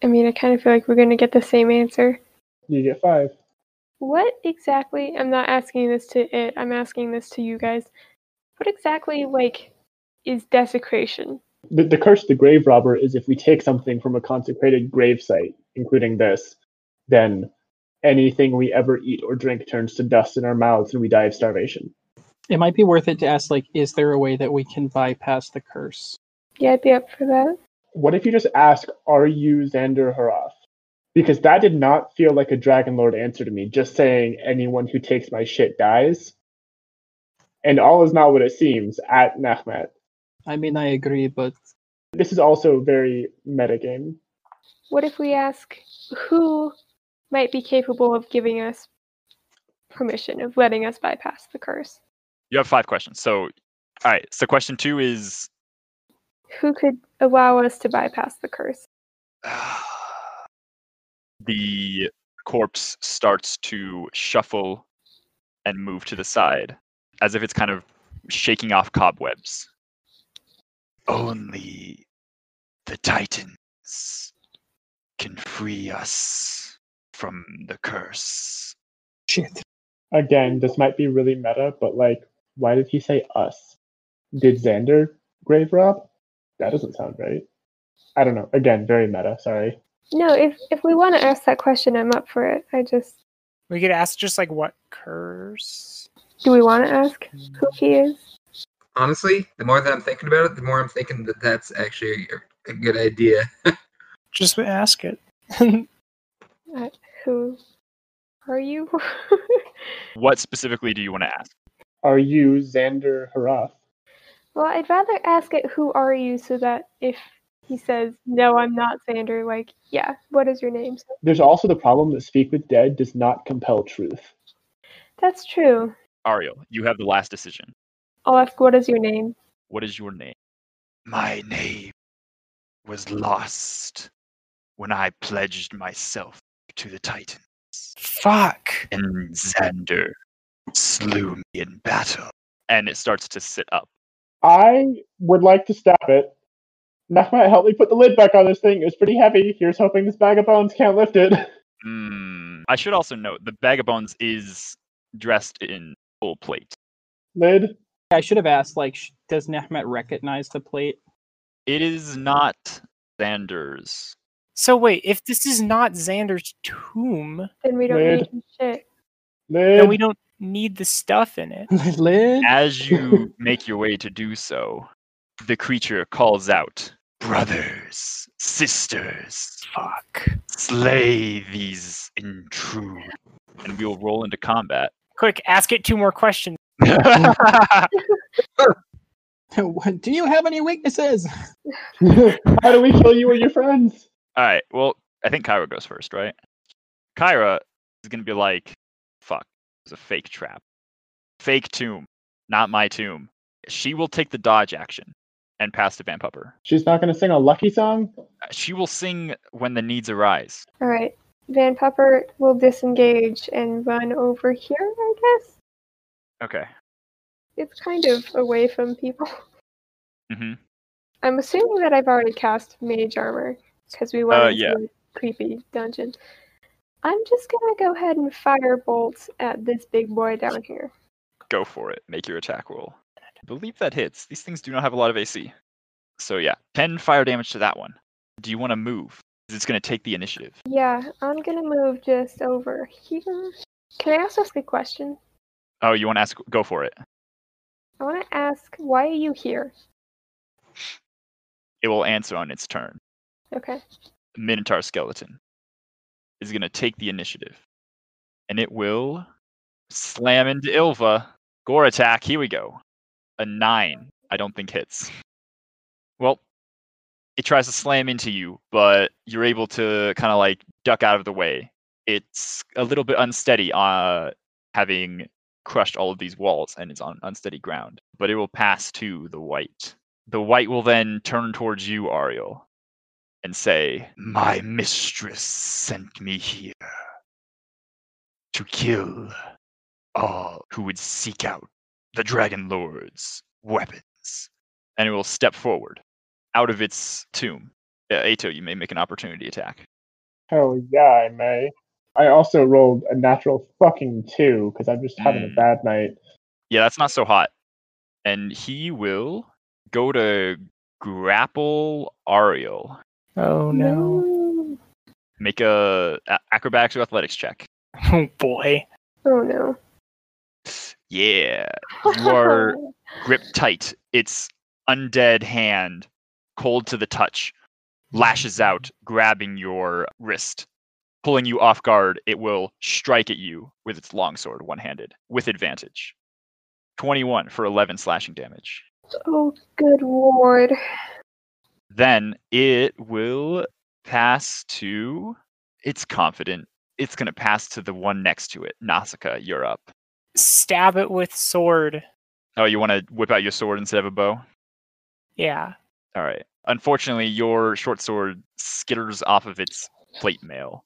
I mean, I kind of feel like we're going to get the same answer. You get five. What exactly? I'm not asking this to it, I'm asking this to you guys. What exactly, like, is desecration? The, the curse of the grave robber is if we take something from a consecrated grave site, including this, then anything we ever eat or drink turns to dust in our mouths and we die of starvation. It might be worth it to ask, like, is there a way that we can bypass the curse? Yeah, I'd be up for that. What if you just ask, Are you Xander Haroth? Because that did not feel like a Dragon Lord answer to me, just saying anyone who takes my shit dies. And all is not what it seems at Nehmet. I mean, I agree, but This is also very metagame. What if we ask who might be capable of giving us permission, of letting us bypass the curse? You have five questions. So, all right. So, question two is Who could allow us to bypass the curse? <sighs> the corpse starts to shuffle and move to the side as if it's kind of shaking off cobwebs. Only the Titans can free us from the curse. shit. Again, this might be really meta, but like, why did he say us? Did Xander grave rob? That doesn't sound right. I don't know. Again, very meta. Sorry. No, if if we want to ask that question, I'm up for it. I just We could ask just like what curse? do we want to ask who he is? Honestly, the more that I'm thinking about it, the more I'm thinking that that's actually a, a good idea. <laughs> Just ask it. <laughs> Uh, who are you? <laughs> What specifically do you want to ask? Are you Xander Haroth? Well, I'd rather ask it who are you so that if he says no, I'm not Xander, like yeah, what is your name? There's also the problem that Speak with Dead does not compel truth. that's true. Ariel, you have the last decision. I'll ask what is your name? What is your name? My name was lost when I pledged myself to the Titans, Fuck. and Xander slew me in battle. And it starts to sit up. I would like to stab it. Nehmet, help me put the lid back on this thing. It was pretty heavy. Here's hoping this bag of bones can't lift it. <laughs> Mm, I should also note the bag of bones is dressed in full plate. Lid. I should have asked, like, does Nehmet recognize the plate? It is not Xander's. So wait, if this is not Xander's tomb, Then we don't Lid. need shit. Lid. then we don't need the stuff in it. Lid? As you <laughs> make your way to do so, the creature calls out, Brothers, sisters, Fuck. slay these intrude. And we'll roll into combat. Quick, ask it two more questions. <laughs> <laughs> Do you have any weaknesses? How do we kill you and your friends? All right. Well, I think Kyra goes first, right? Kyra is going to be like, fuck, it's a fake trap. Fake tomb, not my tomb. She will take the dodge action and pass to Van Pupper. She's not going to sing a lucky song? Uh, She will sing when the needs arise. All right. Van Pupper will disengage and run over here, I guess. Okay. It's kind of away from people. <laughs> hmm I'm assuming that I've already cast Mage Armor because we went Uh, into yeah. a creepy dungeon. I'm just gonna go ahead and fire bolts at this big boy down here. Go for it. Make your attack roll. I believe that hits. These things do not have a lot of AC. So yeah, 10 fire damage to that one. Do you want to move? It's going to take the initiative. Yeah, I'm gonna move just over here. Can I also ask a question? Oh, you want to ask? Go for it. I want to ask, why are you here? It will answer on its turn. Okay. Minotaur skeleton is going to take the initiative. And it will slam into Ylva. Gore attack. Here we go. A nine. I don't think hits. Well, it tries to slam into you, but you're able to kind of like duck out of the way. It's a little bit unsteady, uh, having crushed all of these walls and is on unsteady ground. But it will pass to the wight. The wight will then turn towards you, Ariel, and say, My mistress sent me here to kill all who would seek out the Dragon Lord's weapons. And it will step forward out of its tomb. Uh, Eto, you may make an opportunity attack. Hell yeah, I may. I also rolled a natural fucking two because I'm just having a Mm. bad night. Yeah, that's not so hot. and he will go to grapple Ariel. Oh no. Make a, a acrobatics or athletics check. <laughs> Oh boy. Oh no. Yeah, you are <laughs> gripped tight. Its undead hand, cold to the touch, lashes out, grabbing your wrist. Pulling you off guard, it will strike at you with its longsword, one handed, with advantage. 21 for 11 slashing damage. Oh, good lord. Then it will pass to. It's confident. It's going to pass to the one next to it. Nausicaa, you're up. Stab it with sword. Oh, you want to whip out your sword instead of a bow? Yeah. All right. Unfortunately, your short sword skitters off of its plate mail.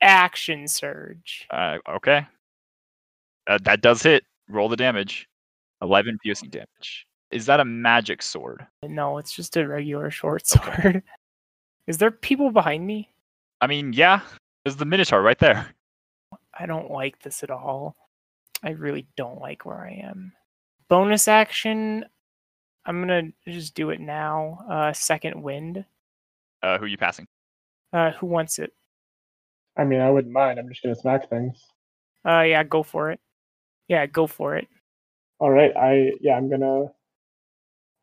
Action surge. Uh, okay. Uh, that does hit. Roll the damage. 11 piercing damage. Is that a magic sword? No, it's just a regular short <laughs> Okay. sword. Is there people behind me? I mean, yeah. There's the Minotaur right there. I don't like this at all. I really don't like where I am. Bonus action. I'm gonna just do it now. Uh, second wind. Uh, who are you passing? Uh, who wants it? I mean, I wouldn't mind. I'm just gonna smack things. Uh, yeah, go for it. Yeah, go for it. All right, I yeah, I'm gonna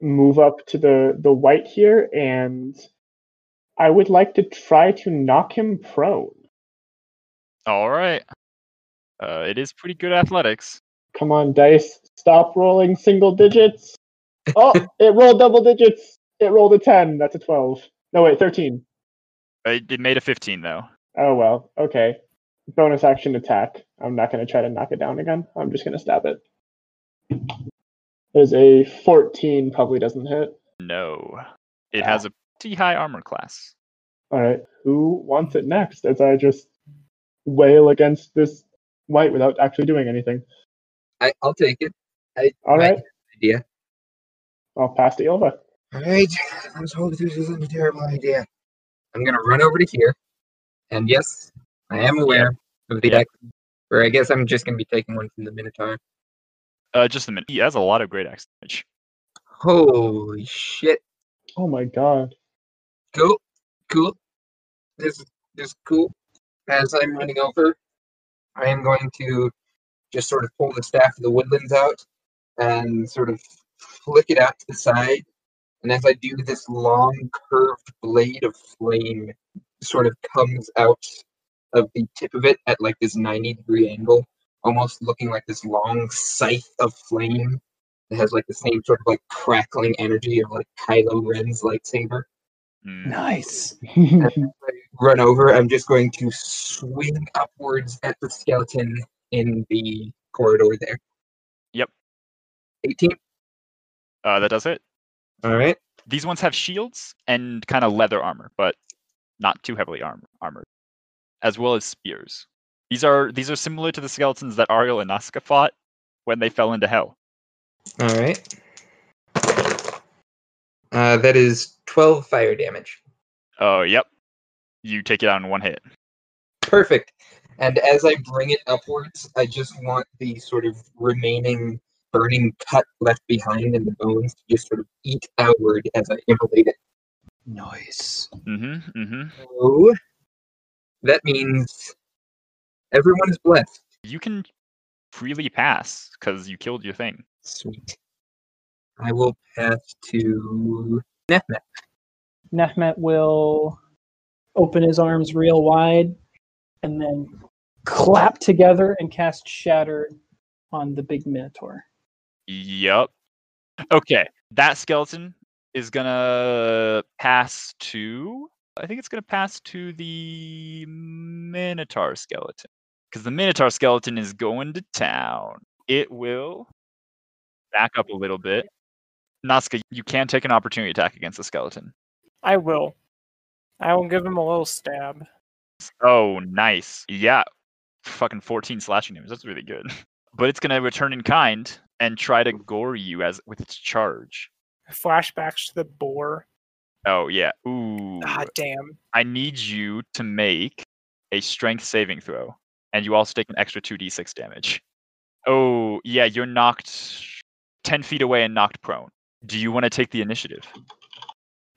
move up to the the wight here, and I would like to try to knock him prone. All right. Uh, it is pretty good athletics. Come on, dice, stop rolling single digits. <laughs> Oh, it rolled double digits. It rolled a ten. That's a twelve. No, wait, thirteen. It, it made a 15 though. Oh well, okay. Bonus action attack. I'm not gonna try to knock it down again. I'm just gonna stab it. There's a 14. Probably doesn't hit. No. It ah. has a pretty high armor class. All right, who wants it next? As I just wail against this wight without actually doing anything. I, I'll take it. I, All I- right, idea. I'll pass to Ylva. All right, I told you this isn't a terrible idea. I'm gonna run over to here, and yes, I am aware of the Yeah. act. Or I guess I'm just gonna be taking one from the Minotaur. Uh, just a minute. He has a lot of great axe damage. Holy shit! Oh my god. Cool, cool. This this is cool. As I'm running over, I am going to just sort of pull the staff of the woodlands out and sort of flick it out to the side. And as I do, this long curved blade of flame sort of comes out of the tip of it at like this 90 degree angle, almost looking like this long scythe of flame. that has like the same sort of like crackling energy of like Kylo Ren's lightsaber. Mm. Nice. As <laughs> I run over, I'm just going to swing upwards at the skeleton in the corridor there. Yep. 18. Uh, that does it. All right. These ones have shields and kind of leather armor, but not too heavily arm- armored, as well as spears. These are these are similar to the skeletons that Ariel and Nausicaa fought when they fell into hell. All right. Uh, that is 12 fire damage. Oh, yep. You take it out in one hit. Perfect. And as I bring it upwards, I just want the sort of remaining burning cut left behind in the bones to just sort of eat outward as I immolate it. Nice. Mm-hmm. Mm-hmm. So that means everyone is blessed. You can freely pass because you killed your thing. Sweet. I will pass to Nehmet. Nehmet will open his arms real wide and then clap together and cast Shatter on the big Minotaur. Yep. Okay, that skeleton is gonna pass to. I think it's gonna pass to the Minotaur skeleton because the Minotaur skeleton is going to town. It will back up a little bit. Naska, you can take an opportunity attack against the skeleton. I will. I will give him a little stab. Oh, nice. Yeah. Fucking 14 slashing damage. That's really good. <laughs> But it's gonna return in kind and try to gore you as with its charge. Flashbacks to the boar. Oh yeah. Ooh. Ah, damn. I need you to make a strength saving throw. And you also take an extra 2d6 damage. Oh, yeah, you're knocked 10 feet away and knocked prone. Do you want to take the initiative?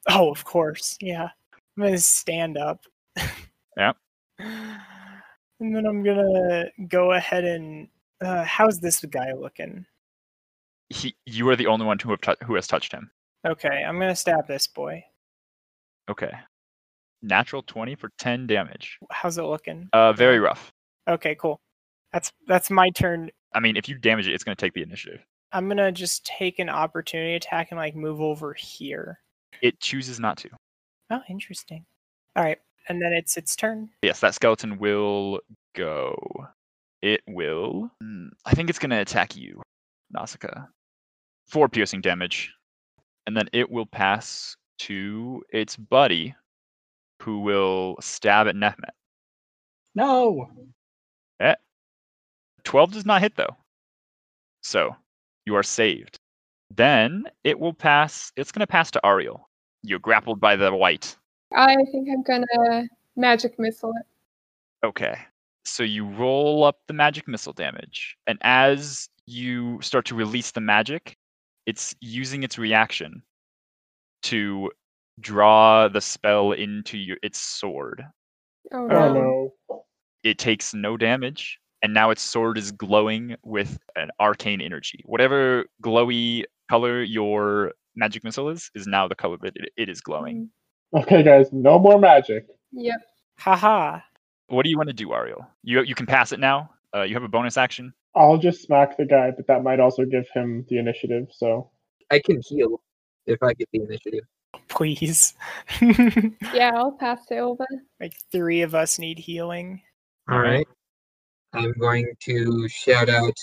Oh, of course. Yeah. I'm gonna stand up. <laughs> yeah. And then I'm gonna go ahead and uh, how's this guy looking? He, you are the only one who, have who has touched him. Okay, I'm gonna stab this boy. Okay. Natural 20 for 10 damage. How's it looking? Uh, very rough. Okay, cool. That's that's my turn. I mean, if you damage it, it's going to take the initiative. I'm gonna just take an opportunity attack and like move over here. It chooses not to. Oh, interesting. All right, and then it's its turn. Yes, that skeleton will go. It will. Hmm, I think it's going to attack you, Nausicaa. Four piercing damage. And then it will pass to its buddy, who will stab at Nehmet. No. 12 does not hit, though. So you are saved. Then it will pass. It's going to pass to Ariel. You're grappled by the wight. I think I'm gonna magic missile it. Okay. So you roll up the magic missile damage, and as you start to release the magic, it's using its reaction to draw the spell into your, its sword. Oh Oh no. no. It takes no damage, and now its sword is glowing with an arcane energy. Whatever glowy color your magic missile is, is now the color that it, it is glowing. Okay, guys, no more magic. Yep. Haha. What do you want to do, Ariel? You you can pass it now. Uh, you have a bonus action. I'll just smack the guy, but that might also give him the initiative. So I can heal if I get the initiative. Please. <laughs> Yeah, I'll pass it over. like three of us need healing. All right. I'm going to shout out,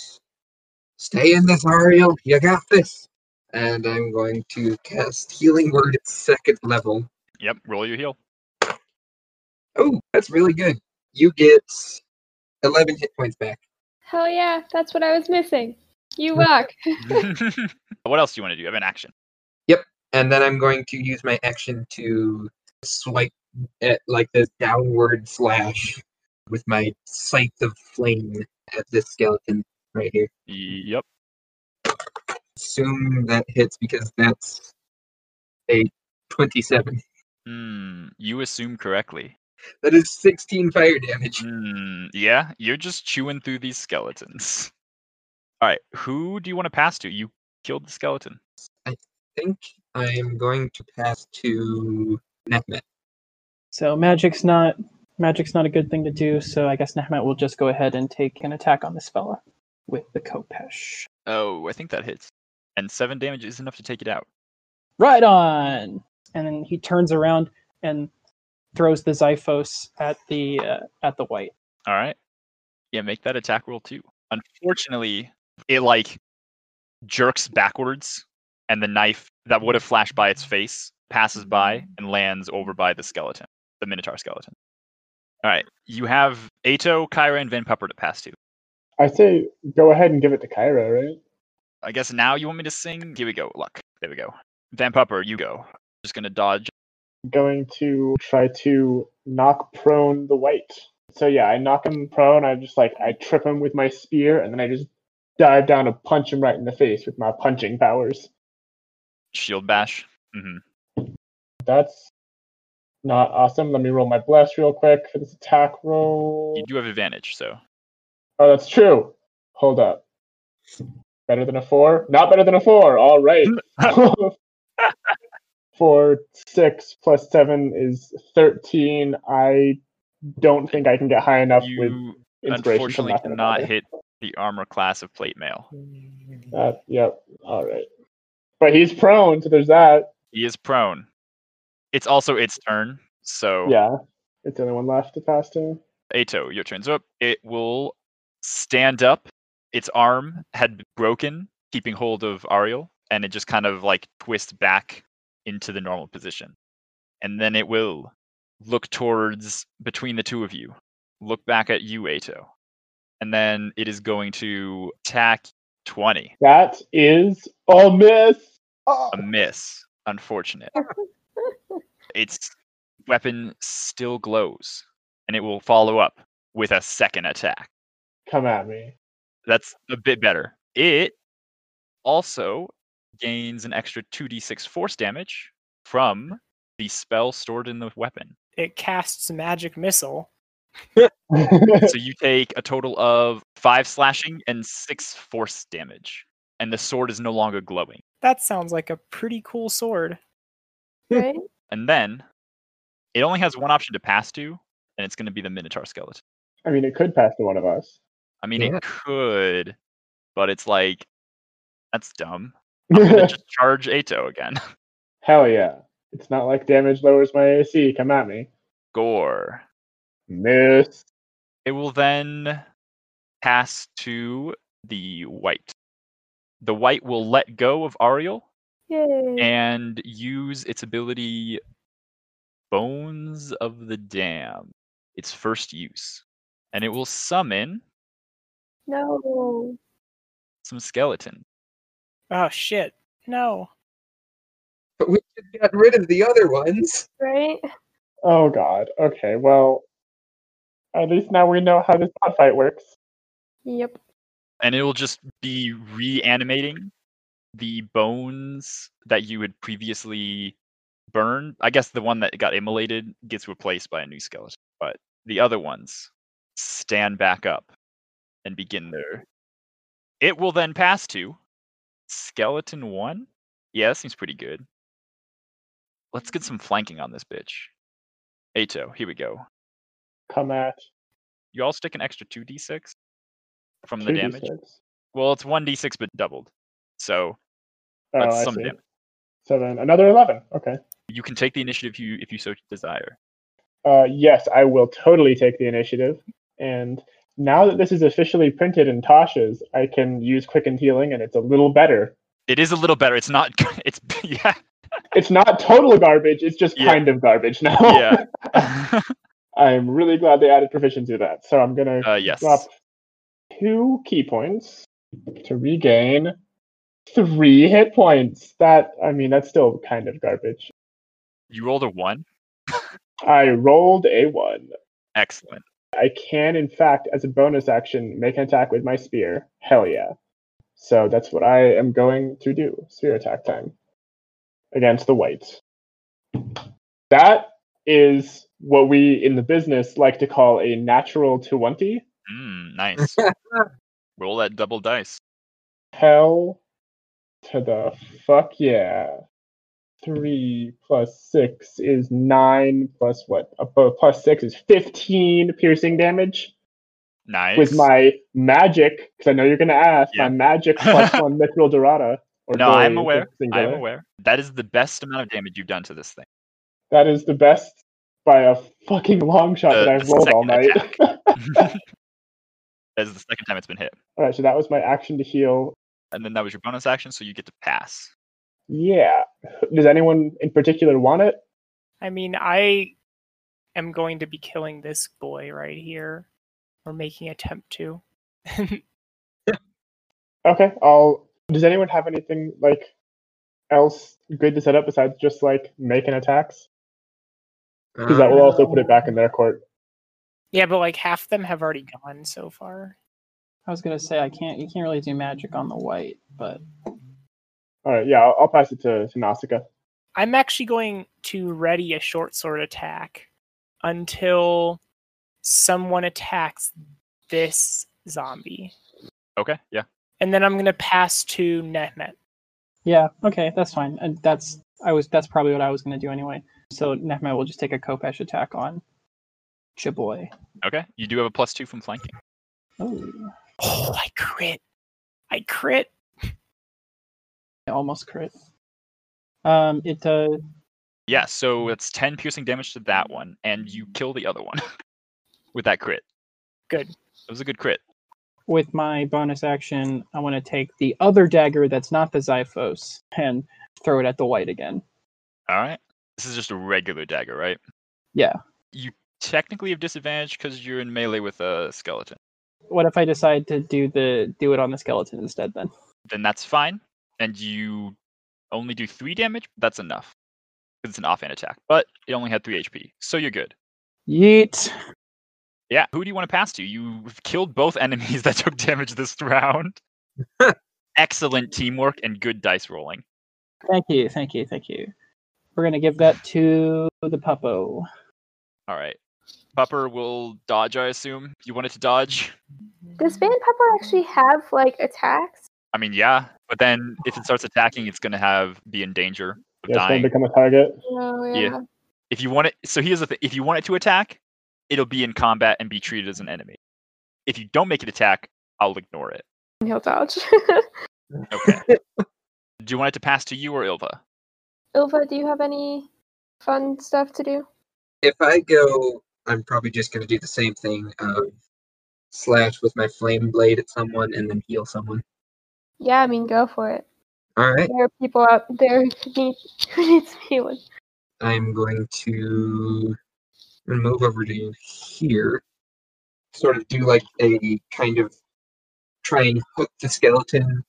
"Stay in this, Ariel. You got this." And I'm going to cast Healing Word at second level. Yep. Roll your heal. Oh, that's really good. You get 11 hit points back. Hell yeah, that's what I was missing. You rock. <laughs> <laughs> what else do you want to do? You have an action. Yep, and then I'm going to use my action to swipe at like this downward slash with my scythe of flame at this skeleton right here. Yep. Assume that hits because that's a 27. Hmm. You assume correctly. That is 16 fire damage. Hmm. Yeah. You're just chewing through these skeletons. <laughs> All right. Who do you want to pass to? You killed the skeleton. I think I am going to pass to Nehmet. So magic's not magic's not a good thing to do. So I guess Nehmet will just go ahead and take an attack on this fella with the Khopesh. Oh, I think that hits. And seven damage is enough to take it out. Right on. And then he turns around and throws the Xiphos at the uh, at the wight. All right. Yeah, make that attack roll too. Unfortunately, it like jerks backwards, and the knife that would have flashed by its face passes by and lands over by the skeleton, the Minotaur skeleton. All right. You have Eto, Kyra, and Van Pupper to pass to. I say go ahead and give it to Kyra, right? I guess now you want me to sing? Here we go. Luck. There we go. Van Pupper, you go. Just gonna dodge. Going to try to knock prone the wight. So yeah, I knock him prone. I just like I trip him with my spear, and then I just dive down to punch him right in the face with my punching powers. Shield bash. Mm-hmm. That's not awesome. Let me roll my bless real quick for this attack roll. You do have advantage, so Oh, that's true. Hold up. Better than a four? Not better than a four. All right. <laughs> Four, six plus seven is thirteen. I don't think I can get high enough with inspiration unfortunately cannot hit the armor class of plate mail. Uh, yep. All right. But he's prone, so there's that. He is prone. It's also its turn, so Yeah. It's the only one left to pass to. Eto, your turn's up. It will stand up. Its arm had broken, keeping hold of Ariel, and it just kind of like twists back into the normal position. And then it will look towards between the two of you, look back at you, Eto. And then it is going to attack 20. That is a miss. Oh, A miss, unfortunate. <laughs> its weapon still glows, and it will follow up with a second attack. come at me. That's a bit better. It also gains an extra 2d6 force damage from the spell stored in the weapon. It casts magic missile. <laughs> so you take a total of five slashing and six force damage, and the sword is no longer glowing. That sounds like a pretty cool sword. Right? <laughs> And then it only has one option to pass to, and it's going to be the Minotaur skeleton. I mean, it could pass to one of us. I mean, Yeah. it could, but it's like that's dumb. <laughs> I'm gonna just charge Eto again. <laughs> Hell yeah. It's not like damage lowers my AC. Come at me. Gore. Miss. It will then pass to the wight. The wight will let go of Ariel Yay. and use its ability Bones of the Dam, its first use. And it will summon No. some skeleton. Oh shit. No. But we just got rid of the other ones. Right? Oh god. Okay, well, at least now we know how this boss fight works. Yep. And it will just be reanimating the bones that you had previously burned. I guess the one that got immolated gets replaced by a new skeleton, but the other ones stand back up and begin their. It will then pass to skeleton one. Yeah, that seems pretty good. Let's get some flanking on this bitch. Eto, here we go. Come at You all stick an extra 2d6 from the damage. 2d6. Well, it's 1d6 but doubled. So that's I some damage. So then another 11. Okay. You can take the initiative if you if you so desire. Uh, yes, I will totally take the initiative. And now that this is officially printed in Tasha's, I can use quickened healing, and it's a little better. It is a little better. It's not. <laughs> It's <laughs> yeah. It's not total garbage. It's just Yeah. kind of garbage now. Yeah. <laughs> I'm really glad they added proficiency to that. So I'm gonna uh, yes. drop two ki points to regain three hit points. That I mean, that's still kind of garbage. You rolled a one. I rolled a one. Excellent. I can, in fact, as a bonus action, make an attack with my spear. Hell yeah. So that's what I am going to do. Spear attack time against the wights. That is what we in the business like to call a natural 20. Mm, nice. <laughs> Roll that double dice. Hell to the fuck yeah. Three plus six is nine, plus what? Plus six is 15 piercing damage. Nice. with my magic, because I know you're going to ask, Yeah. my magic <laughs> plus one mithril dorada. Or no, I'm aware. I'm aware. That is the best amount of damage you've done to this thing. That is the best by a fucking long shot The- that I've rolled all night. <laughs> <laughs> that is the second time it's been hit. all right, so that was my action to heal. And then that was your bonus action, so you get to pass. Yeah. Does anyone in particular want it? I mean, I am going to be killing this boy right here, or making attempt to. <laughs> Okay, I'll. Does anyone have anything like else good to set up besides just like making attacks? Because that will also put it back in their court. yeah, but like half of them have already gone so far. I was gonna say I can't. You can't really do magic on the wight, but All right, yeah, I'll, I'll pass it to, to Nausicaa. I'm actually going to ready a short sword attack until someone attacks this zombie. Okay, yeah. And then I'm going to pass to Nehmet. yeah, okay, that's fine. And that's I was that's probably what I was gonna do anyway. So Nehmet will just take a Khopesh attack on Chiboy. Okay. You do have a plus two from flanking. Oh, Oh, I crit. I crit. almost crit. Um, it uh, Yeah, so it's 10 piercing damage to that one, and you kill the other one <laughs> with that crit. Good. It was a good crit. with my bonus action, I want to take the other dagger that's not the Xiphos and throw it at the wight again. All right. This is just a regular dagger, right? Yeah. You technically have disadvantage because you're in melee with a skeleton. What if I decide to do the do it on the skeleton instead? Then Then that's fine, and you only do three damage. That's enough because it's an offhand attack, but it only had three HP, so you're good. yeet. Yeah. Who do you want to pass to? You've killed both enemies that <laughs> took damage this round. <laughs> excellent teamwork and good dice rolling. Thank you, thank you, thank you. We're gonna give that to the puppo. All right. Pupper will dodge, I assume. You want it to dodge? Does Van Pupper actually have like attacks? I mean, yeah. But then if it starts attacking, it's going to have be in danger of Yeah, it's going dying. to become a target. Oh yeah. Yeah. If you want it, so here's the thing: if you want it to attack, it'll be in combat and be treated as an enemy. If you don't make it attack, I'll ignore it. He'll dodge. <laughs> Okay. <laughs> do you want it to pass to you or Ylva? Ylva, do you have any fun stuff to do? If I go, I'm probably just going to do the same thing of slash with my flame blade at someone and then heal someone. Yeah, I mean, go for it. All right. There are people out there <laughs> who need who needs healing. I'm going to move over to here. Sort of do like a kind of try and hook the skeleton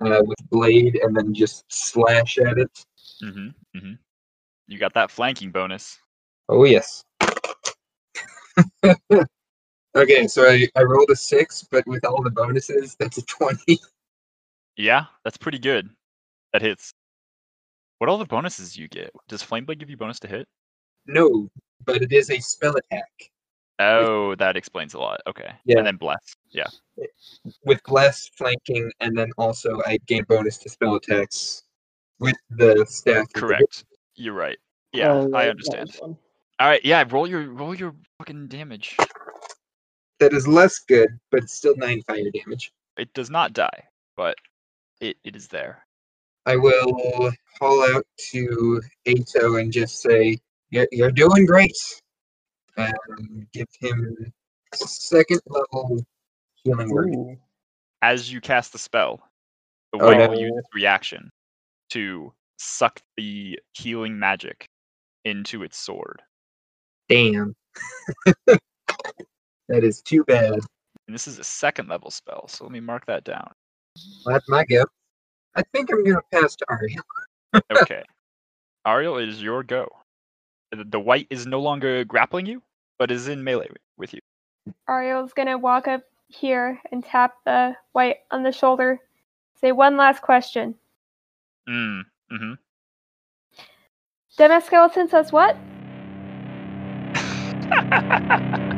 uh, with blade and then just slash at it. Mm-hmm. Mm-hmm. You got that flanking bonus. Oh yes. Okay, so I, I rolled a six, but with all the bonuses, that's a twenty. <laughs> Yeah, that's pretty good. That hits. What all the bonuses you get? Does Flameblade give you bonus to hit? No, but it is a spell attack. Oh, that explains a lot. Okay. Yeah. And then bless. Yeah. With bless flanking, and then also I gain bonus to spell attacks with the staff. Correct. You're right. Yeah, Oh, I that- that understand. was fun. All right. Yeah. Roll your roll your fucking damage. That is less good, but still nine fire damage. It does not die, but it, it is there. I will call out to Eto and just say, "You're, you're doing great," and give him second level healing word. As you cast the spell, the Oh, wight no. will use its reaction to suck the healing magic into its sword. Damn. <laughs> that is too bad. And this is a second level spell, so let me mark that down. That's my go. I think I'm gonna pass to Ariel. <laughs> Okay. Ariel, it is your go. The, the wight is no longer grappling you, but is in melee with you. Ariel's gonna walk up here and tap the wight on the shoulder. Say one last question. Mm. Mm-hmm. Demas Skeleton says what? ha ha ha ha